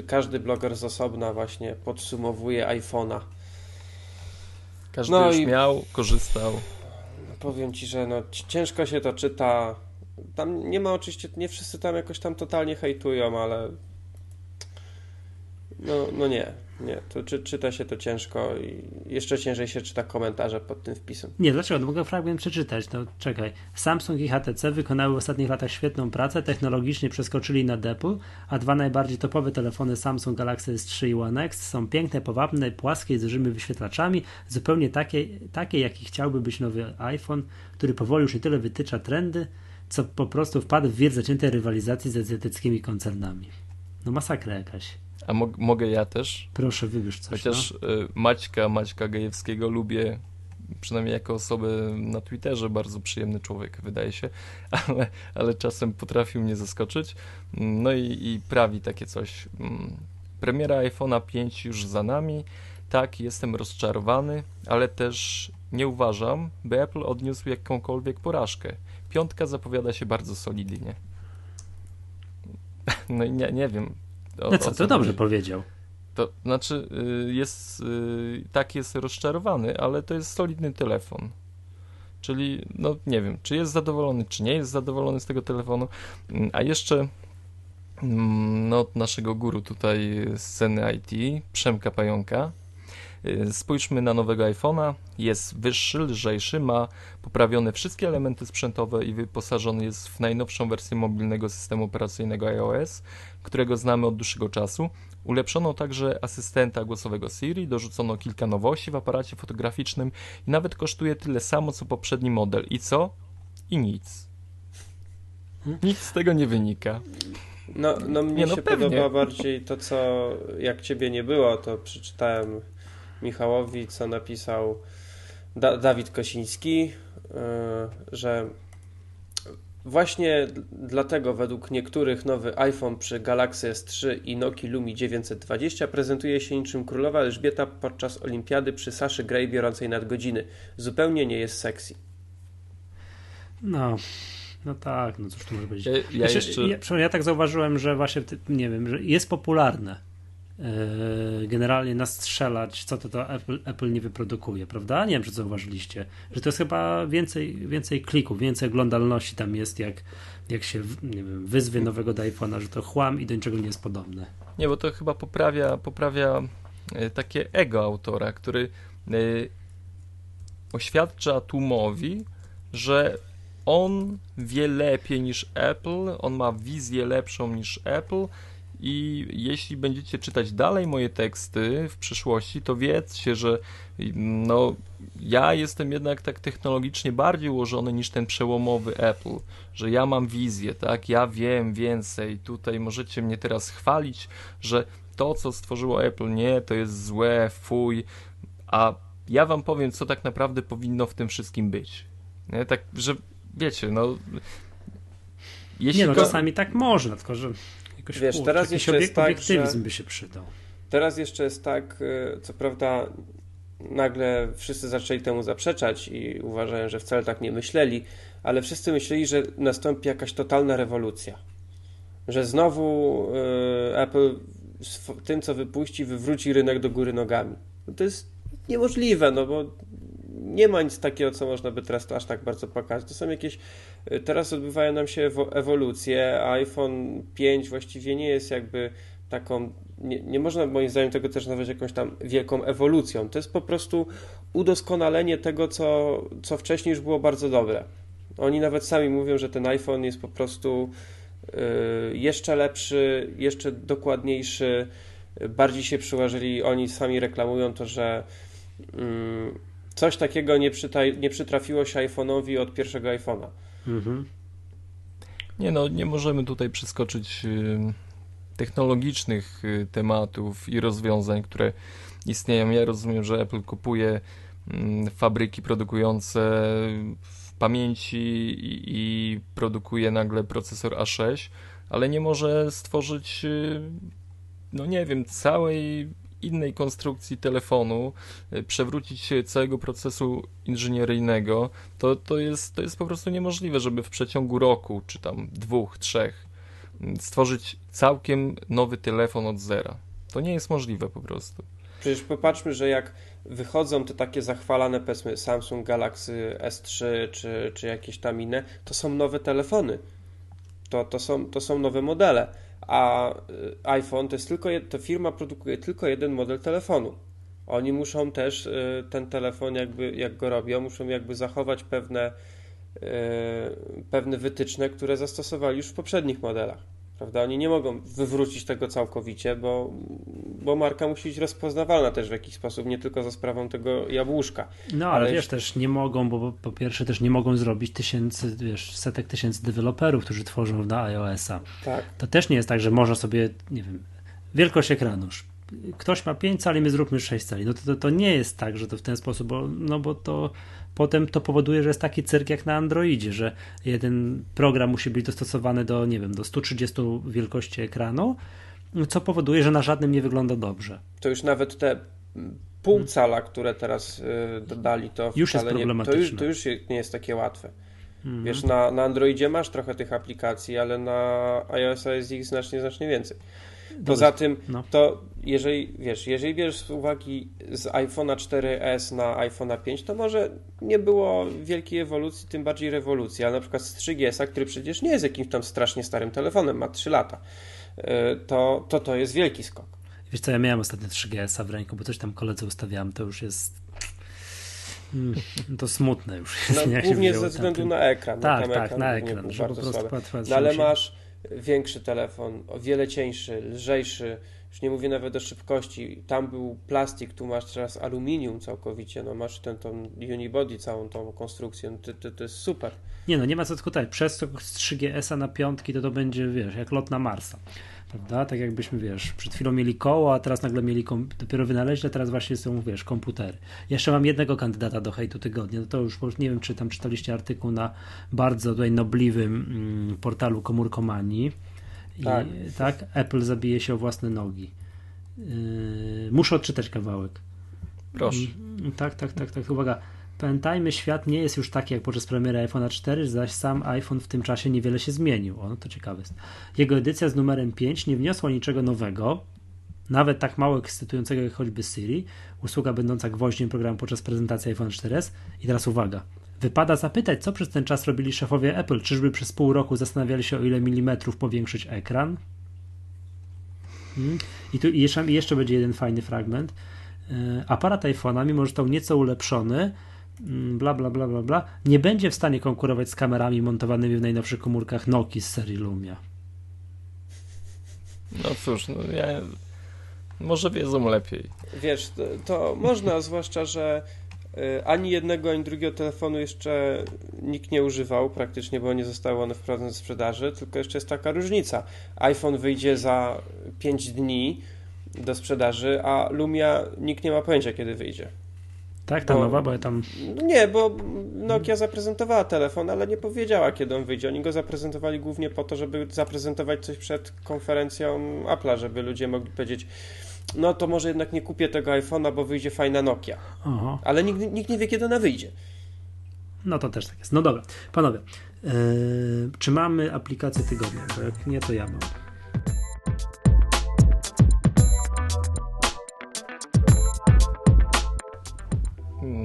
każdy bloger z osobna właśnie podsumowuje iPhone'a. Każdy no już i, miał, korzystał. No powiem ci, że no, ciężko się to czyta. Tam nie ma oczywiście, nie wszyscy tam jakoś tam totalnie hejtują, ale no, no nie. Nie, to czy, czyta się to ciężko i jeszcze ciężej się czyta komentarze pod tym wpisem. Nie, dlaczego? No mogę fragment przeczytać. No czekaj. Samsung i HTC wykonały w ostatnich latach świetną pracę, technologicznie przeskoczyli na Apple, a dwa najbardziej topowe telefony Samsung Galaxy S3 i One X są piękne, powabne, płaskie, z dużymi wyświetlaczami, zupełnie takie, takie jaki chciałby być nowy iPhone, który powoli już nie tyle wytycza trendy, co po prostu wpadł w wir zaciętej rywalizacji z azjatyckimi koncernami. No masakra jakaś. A mo mogę ja też? Proszę, wybierz coś. Chociaż no. Y, Maćka, Maćka Gajewskiego lubię, przynajmniej jako osobę na Twitterze, bardzo przyjemny człowiek, wydaje się, <laughs> ale, ale czasem potrafił mnie zaskoczyć. No i, i prawi takie coś. Mm, premiera iPhone'a 5 już za nami. Tak, jestem rozczarowany, ale też nie uważam, by Apple odniósł jakąkolwiek porażkę. Piątka zapowiada się bardzo solidnie. <laughs> No i nie, nie wiem, o, no co, to dobrze chodzi. powiedział. To znaczy, y, jest, y, tak jest rozczarowany, ale to jest solidny telefon. Czyli, no nie wiem, czy jest zadowolony, czy nie jest zadowolony z tego telefonu. Mm, a jeszcze mm, no, naszego guru tutaj sceny IT, Przemka Pająka, Y, spójrzmy na nowego iPhone'a. Jest wyższy, lżejszy, ma poprawione wszystkie elementy sprzętowe i wyposażony jest w najnowszą wersję mobilnego systemu operacyjnego iOS, którego znamy od dłuższego czasu. Ulepszono także asystenta głosowego Siri, dorzucono kilka nowości w aparacie fotograficznym i nawet kosztuje tyle samo co poprzedni model. I co? I nic. Nic z tego nie wynika. No, no mnie nie, no się pewnie. podoba bardziej to, co jak ciebie nie było, to przeczytałem Michałowi, co napisał da Dawid Kosiński, yy, że właśnie dlatego według niektórych nowy iPhone przy Galaxy S3 i Nokia Lumi 920 prezentuje się niczym królowa Elżbieta podczas olimpiady przy Saszy Grey biorącej nadgodziny. Zupełnie nie jest sexy. No, No tak, no cóż tu może być. Ja, ja jeszcze... ja, ja tak zauważyłem, że właśnie, nie wiem, że jest popularne generalnie nastrzelać, co to, to Apple, Apple nie wyprodukuje, prawda? Nie wiem, czy zauważyliście, że to jest chyba więcej, więcej klików, więcej oglądalności tam jest, jak, jak się nie wiem, wyzwie nowego iPhone'a, że to chłam i do niczego nie jest podobne. Nie, bo to chyba poprawia, poprawia e, takie ego autora, który e, oświadcza tłumowi, że on wie lepiej niż Apple, on ma wizję lepszą niż Apple i jeśli będziecie czytać dalej moje teksty w przyszłości, to wiedzcie, że no, ja jestem jednak tak technologicznie bardziej ułożony niż ten przełomowy Apple, że ja mam wizję, tak, ja wiem więcej, tutaj możecie mnie teraz chwalić, że to, co stworzyło Apple, nie, to jest złe, fuj, a ja wam powiem, co tak naprawdę powinno w tym wszystkim być. Nie? Tak, że wiecie, no. Jeśli Nie no, czasami tak można, tylko że jakoś Wiesz, kurczę, teraz jeszcze jest tak, że- by się przydał. Teraz jeszcze jest tak, y, co prawda nagle wszyscy zaczęli temu zaprzeczać i uważają, że wcale tak nie myśleli, ale wszyscy myśleli, że nastąpi jakaś totalna rewolucja. Że znowu y, Apple tym, co wypuści, wywróci rynek do góry nogami. No to jest niemożliwe, no bo nie ma nic takiego, co można by teraz aż tak bardzo pokazać. To są jakieś. y, Teraz odbywają nam się ewo- ewolucje. iPhone 5 właściwie nie jest jakby taką. Nie, nie można moim zdaniem tego też nazwać jakąś tam wielką ewolucją. To jest po prostu udoskonalenie tego, co, co wcześniej już było bardzo dobre. Oni nawet sami mówią, że ten iPhone jest po prostu y, jeszcze lepszy, jeszcze dokładniejszy, bardziej się przyłożyli. Oni sami reklamują to, że mm, coś takiego nie, przyta- nie przytrafiło się iPhone'owi od pierwszego iPhone'a. Mhm. Nie no, nie możemy tutaj przeskoczyć y, technologicznych y, tematów i rozwiązań, które istnieją. Ja rozumiem, że Apple kupuje mm, fabryki produkujące w pamięci i, i produkuje nagle procesor A6, ale nie może stworzyć, y, no nie wiem, całej innej konstrukcji telefonu, y, przewrócić całego procesu inżynieryjnego, to, to, jest, to jest po prostu niemożliwe, żeby w przeciągu roku, czy tam dwóch, trzech, stworzyć całkiem nowy telefon od zera. To nie jest możliwe po prostu. Przecież popatrzmy, że jak wychodzą te takie zachwalane, powiedzmy, Samsung Galaxy S3 czy, czy jakieś tam inne, to są nowe telefony. To, to, są, to są nowe modele. A y, iPhone to jest tylko, to firma produkuje tylko jeden model telefonu. Oni muszą też y, ten telefon, jakby, jak go robią, muszą jakby zachować pewne, y, pewne wytyczne, które zastosowali już w poprzednich modelach. Prawda? Oni nie mogą wywrócić tego całkowicie, bo, bo marka musi być rozpoznawalna też w jakiś sposób, nie tylko za sprawą tego jabłuszka. No, ale, Ale wiesz, też nie mogą, bo po pierwsze też nie mogą zrobić tysięcy, wiesz, setek tysięcy deweloperów, którzy tworzą na iOS-a. Tak. To też nie jest tak, że można sobie, nie wiem, wielkość ekranu. Ktoś ma 5 cali, my zróbmy 6 cali. No to, to, to nie jest tak, że to w ten sposób, bo, no bo to potem to powoduje, że jest taki cyrk jak na Androidzie, że jeden program musi być dostosowany do, nie wiem, do 130 wielkości ekranu, co powoduje, że na żadnym nie wygląda dobrze. To już nawet te pół cala, które teraz y, dodali, to Już jest wcale nie, to, już, problematyczne. to już nie jest takie łatwe. Mhm. Wiesz, na, na Androidzie masz trochę tych aplikacji, ale na iOS jest ich znacznie, znacznie więcej. Poza tym, no. to jeżeli, wiesz, jeżeli bierzesz z uwagi z iPhone'a 4S na iPhone'a 5, to może nie było wielkiej ewolucji, tym bardziej rewolucji, ale na przykład z 3GS-a, który przecież nie jest jakimś tam strasznie starym telefonem, ma 3 lata, y, to to, to jest wielki skok. Wiesz co, ja miałem ostatnio 3GS-a w ręku, bo coś tam koledze ustawiałem, to już jest mm, to smutne już. No, nie, głównie ze względu na ekran. Tak, tam tak, na głównie ekran, był że po bardzo prostu słaby. No ale masz większy telefon, o wiele cieńszy, lżejszy, już nie mówię nawet o szybkości. Tam był plastik, tu masz teraz aluminium całkowicie, no masz ten tą unibody, całą tą konstrukcję, no to, to, to jest super. Nie no, nie ma co. Przez to z 3GS-a na piątki to to będzie, wiesz, jak lot na Marsa. Prawda? Tak jakbyśmy, wiesz, przed chwilą mieli koło, a teraz nagle mieli, kom- dopiero wynaleźli, a teraz właśnie są, wiesz, komputery. Jeszcze mam jednego kandydata do hejtu tygodnia, no to już nie wiem, czy tam czytaliście artykuł na bardzo tutaj nobliwym mm, portalu Komórkomanii. I, Tak. tak, Apple zabije się o własne nogi. Yy, muszę odczytać kawałek. Proszę. Mm, Tak, tak, tak, tak. Uwaga. Pamiętajmy, świat nie jest już taki jak podczas premiery iPhone'a 4, zaś sam iPhone w tym czasie niewiele się zmienił. O, no to ciekawe jest. Jego edycja z numerem 5 nie wniosła niczego nowego, nawet tak mało ekscytującego jak choćby Siri, usługa będąca gwoździem programu podczas prezentacji iPhone 4S. I teraz uwaga. Wypada zapytać, co przez ten czas robili szefowie Apple. Czyżby przez pół roku zastanawiali się, o ile milimetrów powiększyć ekran? Hmm. I tu jeszcze, jeszcze będzie jeden fajny fragment. Yy, aparat iPhone'a, mimo że został nieco ulepszony, mm, bla, bla, bla, bla, bla, nie będzie w stanie konkurować z kamerami montowanymi w najnowszych komórkach Nokia z serii Lumia. No cóż, no ja... może wiedzą lepiej. Wiesz, to, można, zwłaszcza, że ani jednego, ani drugiego telefonu jeszcze nikt nie używał praktycznie, bo nie zostały one wprowadzone do sprzedaży, tylko jeszcze jest taka różnica. iPhone wyjdzie za 5 dni do sprzedaży, a Lumia nikt nie ma pojęcia, kiedy wyjdzie. Tak, ta bo, nowa, bo ja tam. Nie, bo Nokia zaprezentowała telefon, ale nie powiedziała, kiedy on wyjdzie. Oni go zaprezentowali głównie po to, żeby zaprezentować coś przed konferencją Apple'a, żeby ludzie mogli powiedzieć, no to może jednak nie kupię tego iPhone'a, bo wyjdzie fajna Nokia. Aha. Ale nikt, nikt nie wie, kiedy ona wyjdzie. No to też tak jest. No dobra, panowie, yy, czy mamy aplikację tygodnia? Bo jak nie, to ja mam.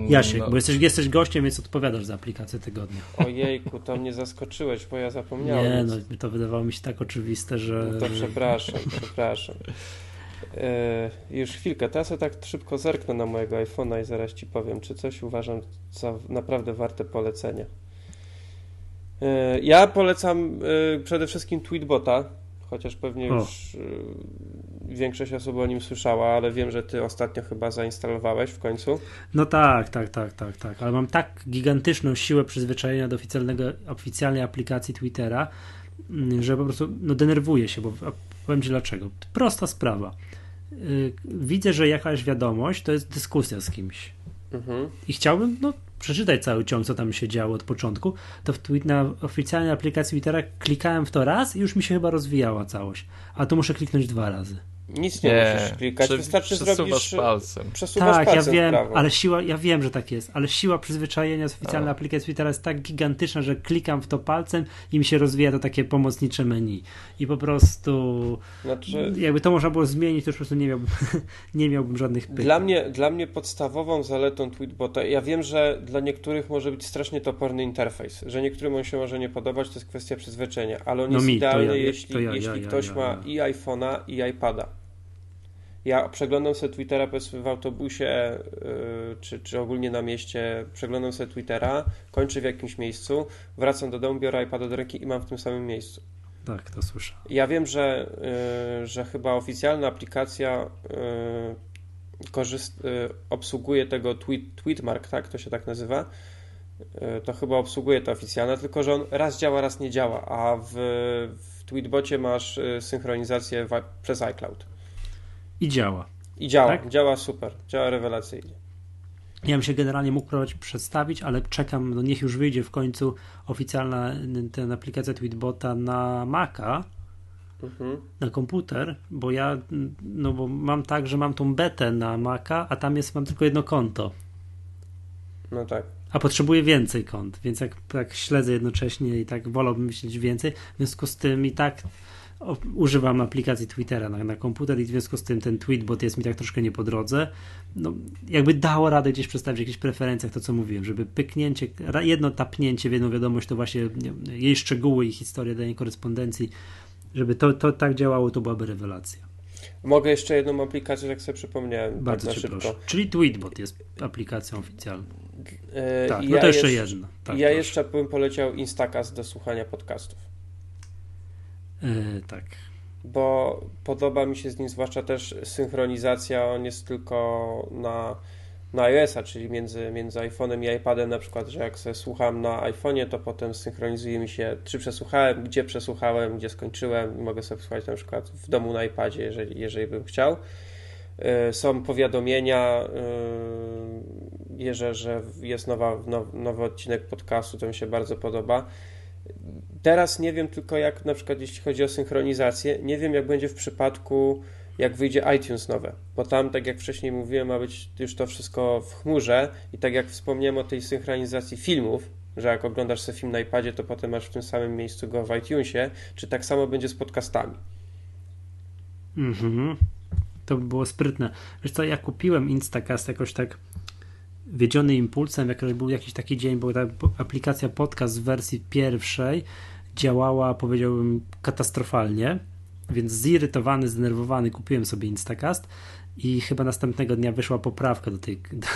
Jasiek, no. bo jesteś, jesteś gościem, więc odpowiadasz za aplikację tygodnia. Ojejku, to mnie zaskoczyłeś, bo ja zapomniałem. Nie, no to wydawało mi się tak oczywiste, że... No to przepraszam, przepraszam. E, już chwilkę, teraz ja tak szybko zerknę na mojego iPhone'a i zaraz Ci powiem, czy coś uważam za naprawdę warte polecenia. E, ja polecam e, przede wszystkim Tweetbota, chociaż pewnie już większość osób o nim słyszała, ale wiem, że ty ostatnio chyba zainstalowałeś w końcu. No tak, tak, tak, tak, tak, ale mam tak gigantyczną siłę przyzwyczajenia do oficjalnego, oficjalnej aplikacji Twittera, mm, że po prostu no, denerwuję się, bo powiem ci dlaczego. Prosta sprawa. Y, widzę, że jakaś wiadomość to jest dyskusja z kimś. Mhm. I chciałbym no, przeczytać cały ciąg, co tam się działo od początku. To w tweet, na oficjalnej aplikacji Twittera klikałem w to raz i już mi się chyba rozwijała całość. A tu muszę kliknąć dwa razy. Nic nie, nie musisz klikać, Prze wystarczy zrobić... palcem. Przesuwasz tak, palcem ja wiem, ale siła, ja wiem, że tak jest, ale siła przyzwyczajenia z oficjalnej aplikacji Twittera jest tak gigantyczna, że klikam w to palcem i mi się rozwija to takie pomocnicze menu. I po prostu znaczy, jakby to można było zmienić, to już po prostu nie miałbym, <laughs> nie miałbym żadnych pytań. Dla mnie, dla mnie podstawową zaletą Tweetbota, ja wiem, że dla niektórych może być strasznie toporny interfejs, że niektórym on się może nie podobać, to jest kwestia przyzwyczajenia, ale on no jest mi, idealny, ja, jeśli, ja, jeśli ktoś ma i iPhone'a i iPada ja przeglądam sobie Twittera w autobusie yy, czy, czy ogólnie na mieście, przeglądam sobie Twittera, kończę w jakimś miejscu, wracam do domu, biorę iPada do ręki i mam w tym samym miejscu. Tak, to słyszę. Ja wiem, że, yy, że chyba oficjalna aplikacja yy, korzyst, obsługuje tego tweet, Tweetmark, tak? To się tak nazywa. To chyba obsługuje to oficjalne, tylko że on raz działa, raz nie działa, a w, w Tweetbocie masz synchronizację w, przez iCloud. I działa. I działa, tak? działa super, działa rewelacyjnie. Ja bym się generalnie mógł próbować przedstawić, ale czekam, no niech już wyjdzie w końcu oficjalna ten aplikacja Tweetbota na Maca, mhm. na komputer, bo ja, no bo mam tak, że mam tą betę na Maca, a tam jest, mam tylko jedno konto. No tak. A potrzebuję więcej kont, więc jak tak śledzę jednocześnie i tak wolałbym myśleć więcej, w związku z tym i tak używam aplikacji Twittera na, na komputer i w związku z tym ten tweetbot jest mi tak troszkę nie po drodze. No, jakby dało radę gdzieś przedstawić w jakichś preferencjach to, co mówiłem, żeby pyknięcie, jedno tapnięcie w jedną wiadomość to właśnie nie, jej szczegóły i historia danej korespondencji, żeby to, to tak działało, to byłaby rewelacja. Mogę jeszcze jedną aplikację, jak sobie przypomniałem. Tak Bardzo tak szybko. Proszę. Czyli Tweetbot jest aplikacją oficjalną. E, tak, ja no to jeszcze, jeszcze jedno. Tak, ja proszę. jeszcze bym poleciał Instacast do słuchania podcastów. Yy, tak. Bo podoba mi się z nim zwłaszcza też synchronizacja, on jest tylko na, na iOS-a, czyli między, między iPhone'em i iPadem na przykład, że jak sobie słucham na iPhone'ie, to potem synchronizuje mi się, czy przesłuchałem, gdzie przesłuchałem, gdzie skończyłem i mogę sobie słuchać na przykład w domu na iPadzie, jeżeli, jeżeli bym chciał. Yy, są powiadomienia, yy, że, że jest nowa, nowy odcinek podcastu, to mi się bardzo podoba. Teraz nie wiem tylko jak na przykład jeśli chodzi o synchronizację, nie wiem jak będzie w przypadku jak wyjdzie iTunes nowe, bo tam, tak jak wcześniej mówiłem, ma być już to wszystko w chmurze i tak jak wspomniałem o tej synchronizacji filmów, że jak oglądasz sobie film na iPadzie, to potem masz w tym samym miejscu go w iTunesie, czy tak samo będzie z podcastami. Mhm. To by było sprytne. Wiesz co, ja kupiłem Instacast jakoś tak wiedziony impulsem, jak był jakiś taki dzień, bo ta aplikacja podcast w wersji pierwszej działała, powiedziałbym, katastrofalnie, więc zirytowany, zdenerwowany kupiłem sobie Instacast i chyba następnego dnia wyszła poprawka do tej <laughs> do,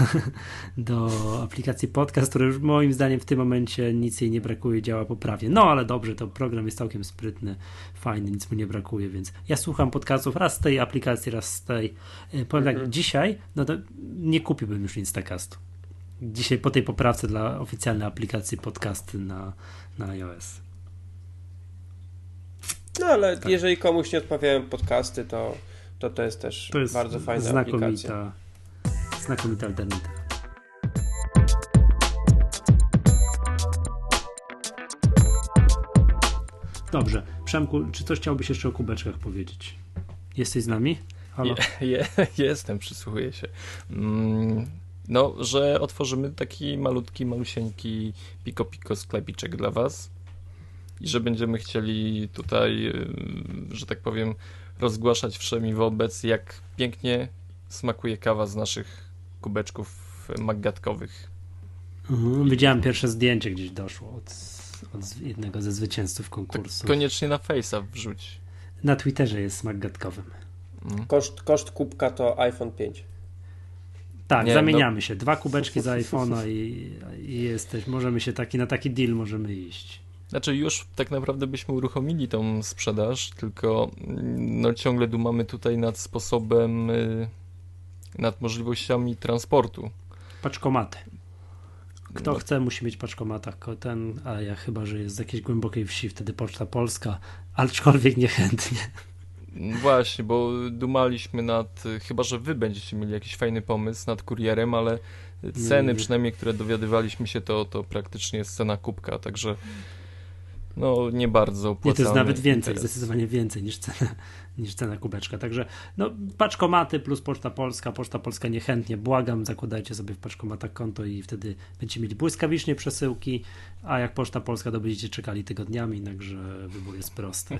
do aplikacji podcast, która już moim zdaniem w tym momencie nic jej nie brakuje, działa poprawnie. No ale dobrze, to program jest całkiem sprytny, fajny, nic mu nie brakuje, więc ja słucham podcastów raz z tej aplikacji, raz z tej. E, powiem tak, mhm. dzisiaj no to nie kupiłbym już Instacastu. Dzisiaj po tej poprawce dla oficjalnej aplikacji podcasty na, na iOS. No ale tak. jeżeli komuś nie odpowiadają podcasty, to to to jest też to jest bardzo fajna znakomita, aplikacja. Znakomita alternatywa. Dobrze. Przemku, czy coś chciałbyś jeszcze o kubeczkach powiedzieć? Jesteś z nami? Halo? Je, je, <laughs> jestem, przysłuchuję się. Mm, no, że otworzymy taki malutki, malusieńki piko-piko sklepiczek dla was i że będziemy chcieli tutaj, y, że tak powiem, rozgłaszać wszemi wobec, jak pięknie smakuje kawa z naszych kubeczków maggatkowych. Mhm, widziałem pierwsze zdjęcie gdzieś doszło od, od jednego ze zwycięzców konkursu. Tak koniecznie na Face'a wrzuć. Na Twitterze jest maggatkowym. Mhm. Koszt, koszt kubka to iPhone 5. Tak, Nie, zamieniamy no... się. Dwa kubeczki z iPhone'a i, i jesteś. Możemy się taki na taki deal możemy iść. Znaczy już tak naprawdę byśmy uruchomili tą sprzedaż, tylko mm, no ciągle dumamy tutaj nad sposobem, y, nad możliwościami transportu. Paczkomaty. Kto no. chce, musi mieć paczkomata. Ten, a ja chyba, że jest z jakiejś głębokiej wsi, wtedy Poczta Polska, aczkolwiek niechętnie. Właśnie, bo dumaliśmy nad, chyba że wy będziecie mieli jakiś fajny pomysł nad kurierem, ale ceny nie, nie. przynajmniej, które dowiadywaliśmy się, to, to praktycznie jest cena kubka, także no nie bardzo opłacalny. Nie, to jest nawet więcej, interes. zdecydowanie więcej niż cena, <laughs> niż cena kubeczka. Także no, paczkomaty plus Poczta Polska. Poczta Polska niechętnie, błagam, zakładajcie sobie w paczkomatach konto i wtedy będziecie mieli błyskawicznie przesyłki, a jak Poczta Polska to będziecie czekali tygodniami, także wybór jest prosty. <laughs>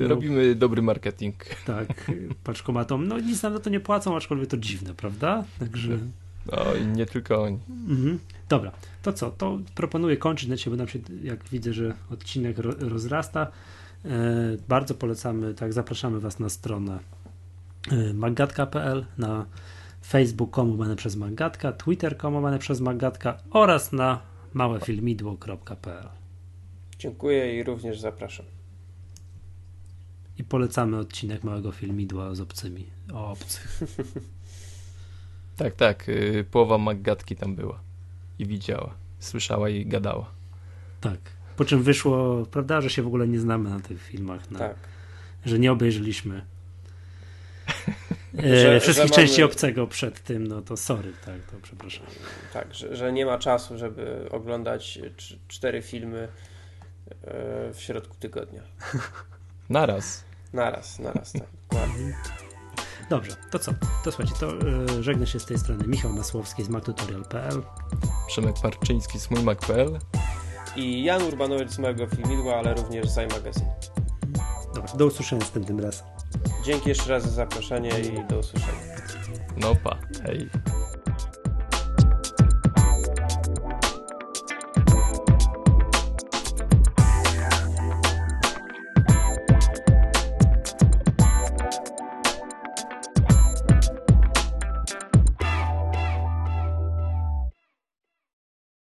no, Robimy dobry marketing. Tak, paczkomatom. No nic nam na to nie płacą, aczkolwiek to dziwne, prawda? Także... No i nie tylko oni. Mhm. Dobra, to co? To proponuję kończyć na bo nam się, jak widzę, że odcinek ro, rozrasta. E, bardzo polecamy, tak, zapraszamy Was na stronę e, magatka.pl, na facebook.com łamane przez magatka, twitter.com łamane przez magatka oraz na małefilmidło.pl. Dziękuję i również zapraszam. I polecamy odcinek Małego Filmidła z obcymi, o obcych. <laughs> tak, tak, y, połowa Maggatki tam była i widziała, słyszała i gadała. Tak. Po czym wyszło, prawda, że się w ogóle nie znamy na tych filmach. Na, tak. Że nie obejrzeliśmy <laughs> e, że, wszystkich że części mamy... obcego przed tym, no to sorry, tak, to przepraszam. Tak, że, że nie ma czasu, żeby oglądać cztery filmy e, w środku tygodnia. Naraz. Naraz, naraz, tak, dokładnie. <laughs> Dobrze, to co? To słuchajcie, to yy, żegnę się z tej strony Michał Masłowski z mactutorial.pl Przemek Parczyński z mójmac.pl i Jan Urbanowicz z mojego filmidła, ale również z iMagazine. Dobra, do usłyszenia następnym razem. Dzięki jeszcze raz za zaproszenie i do usłyszenia. No pa, hej.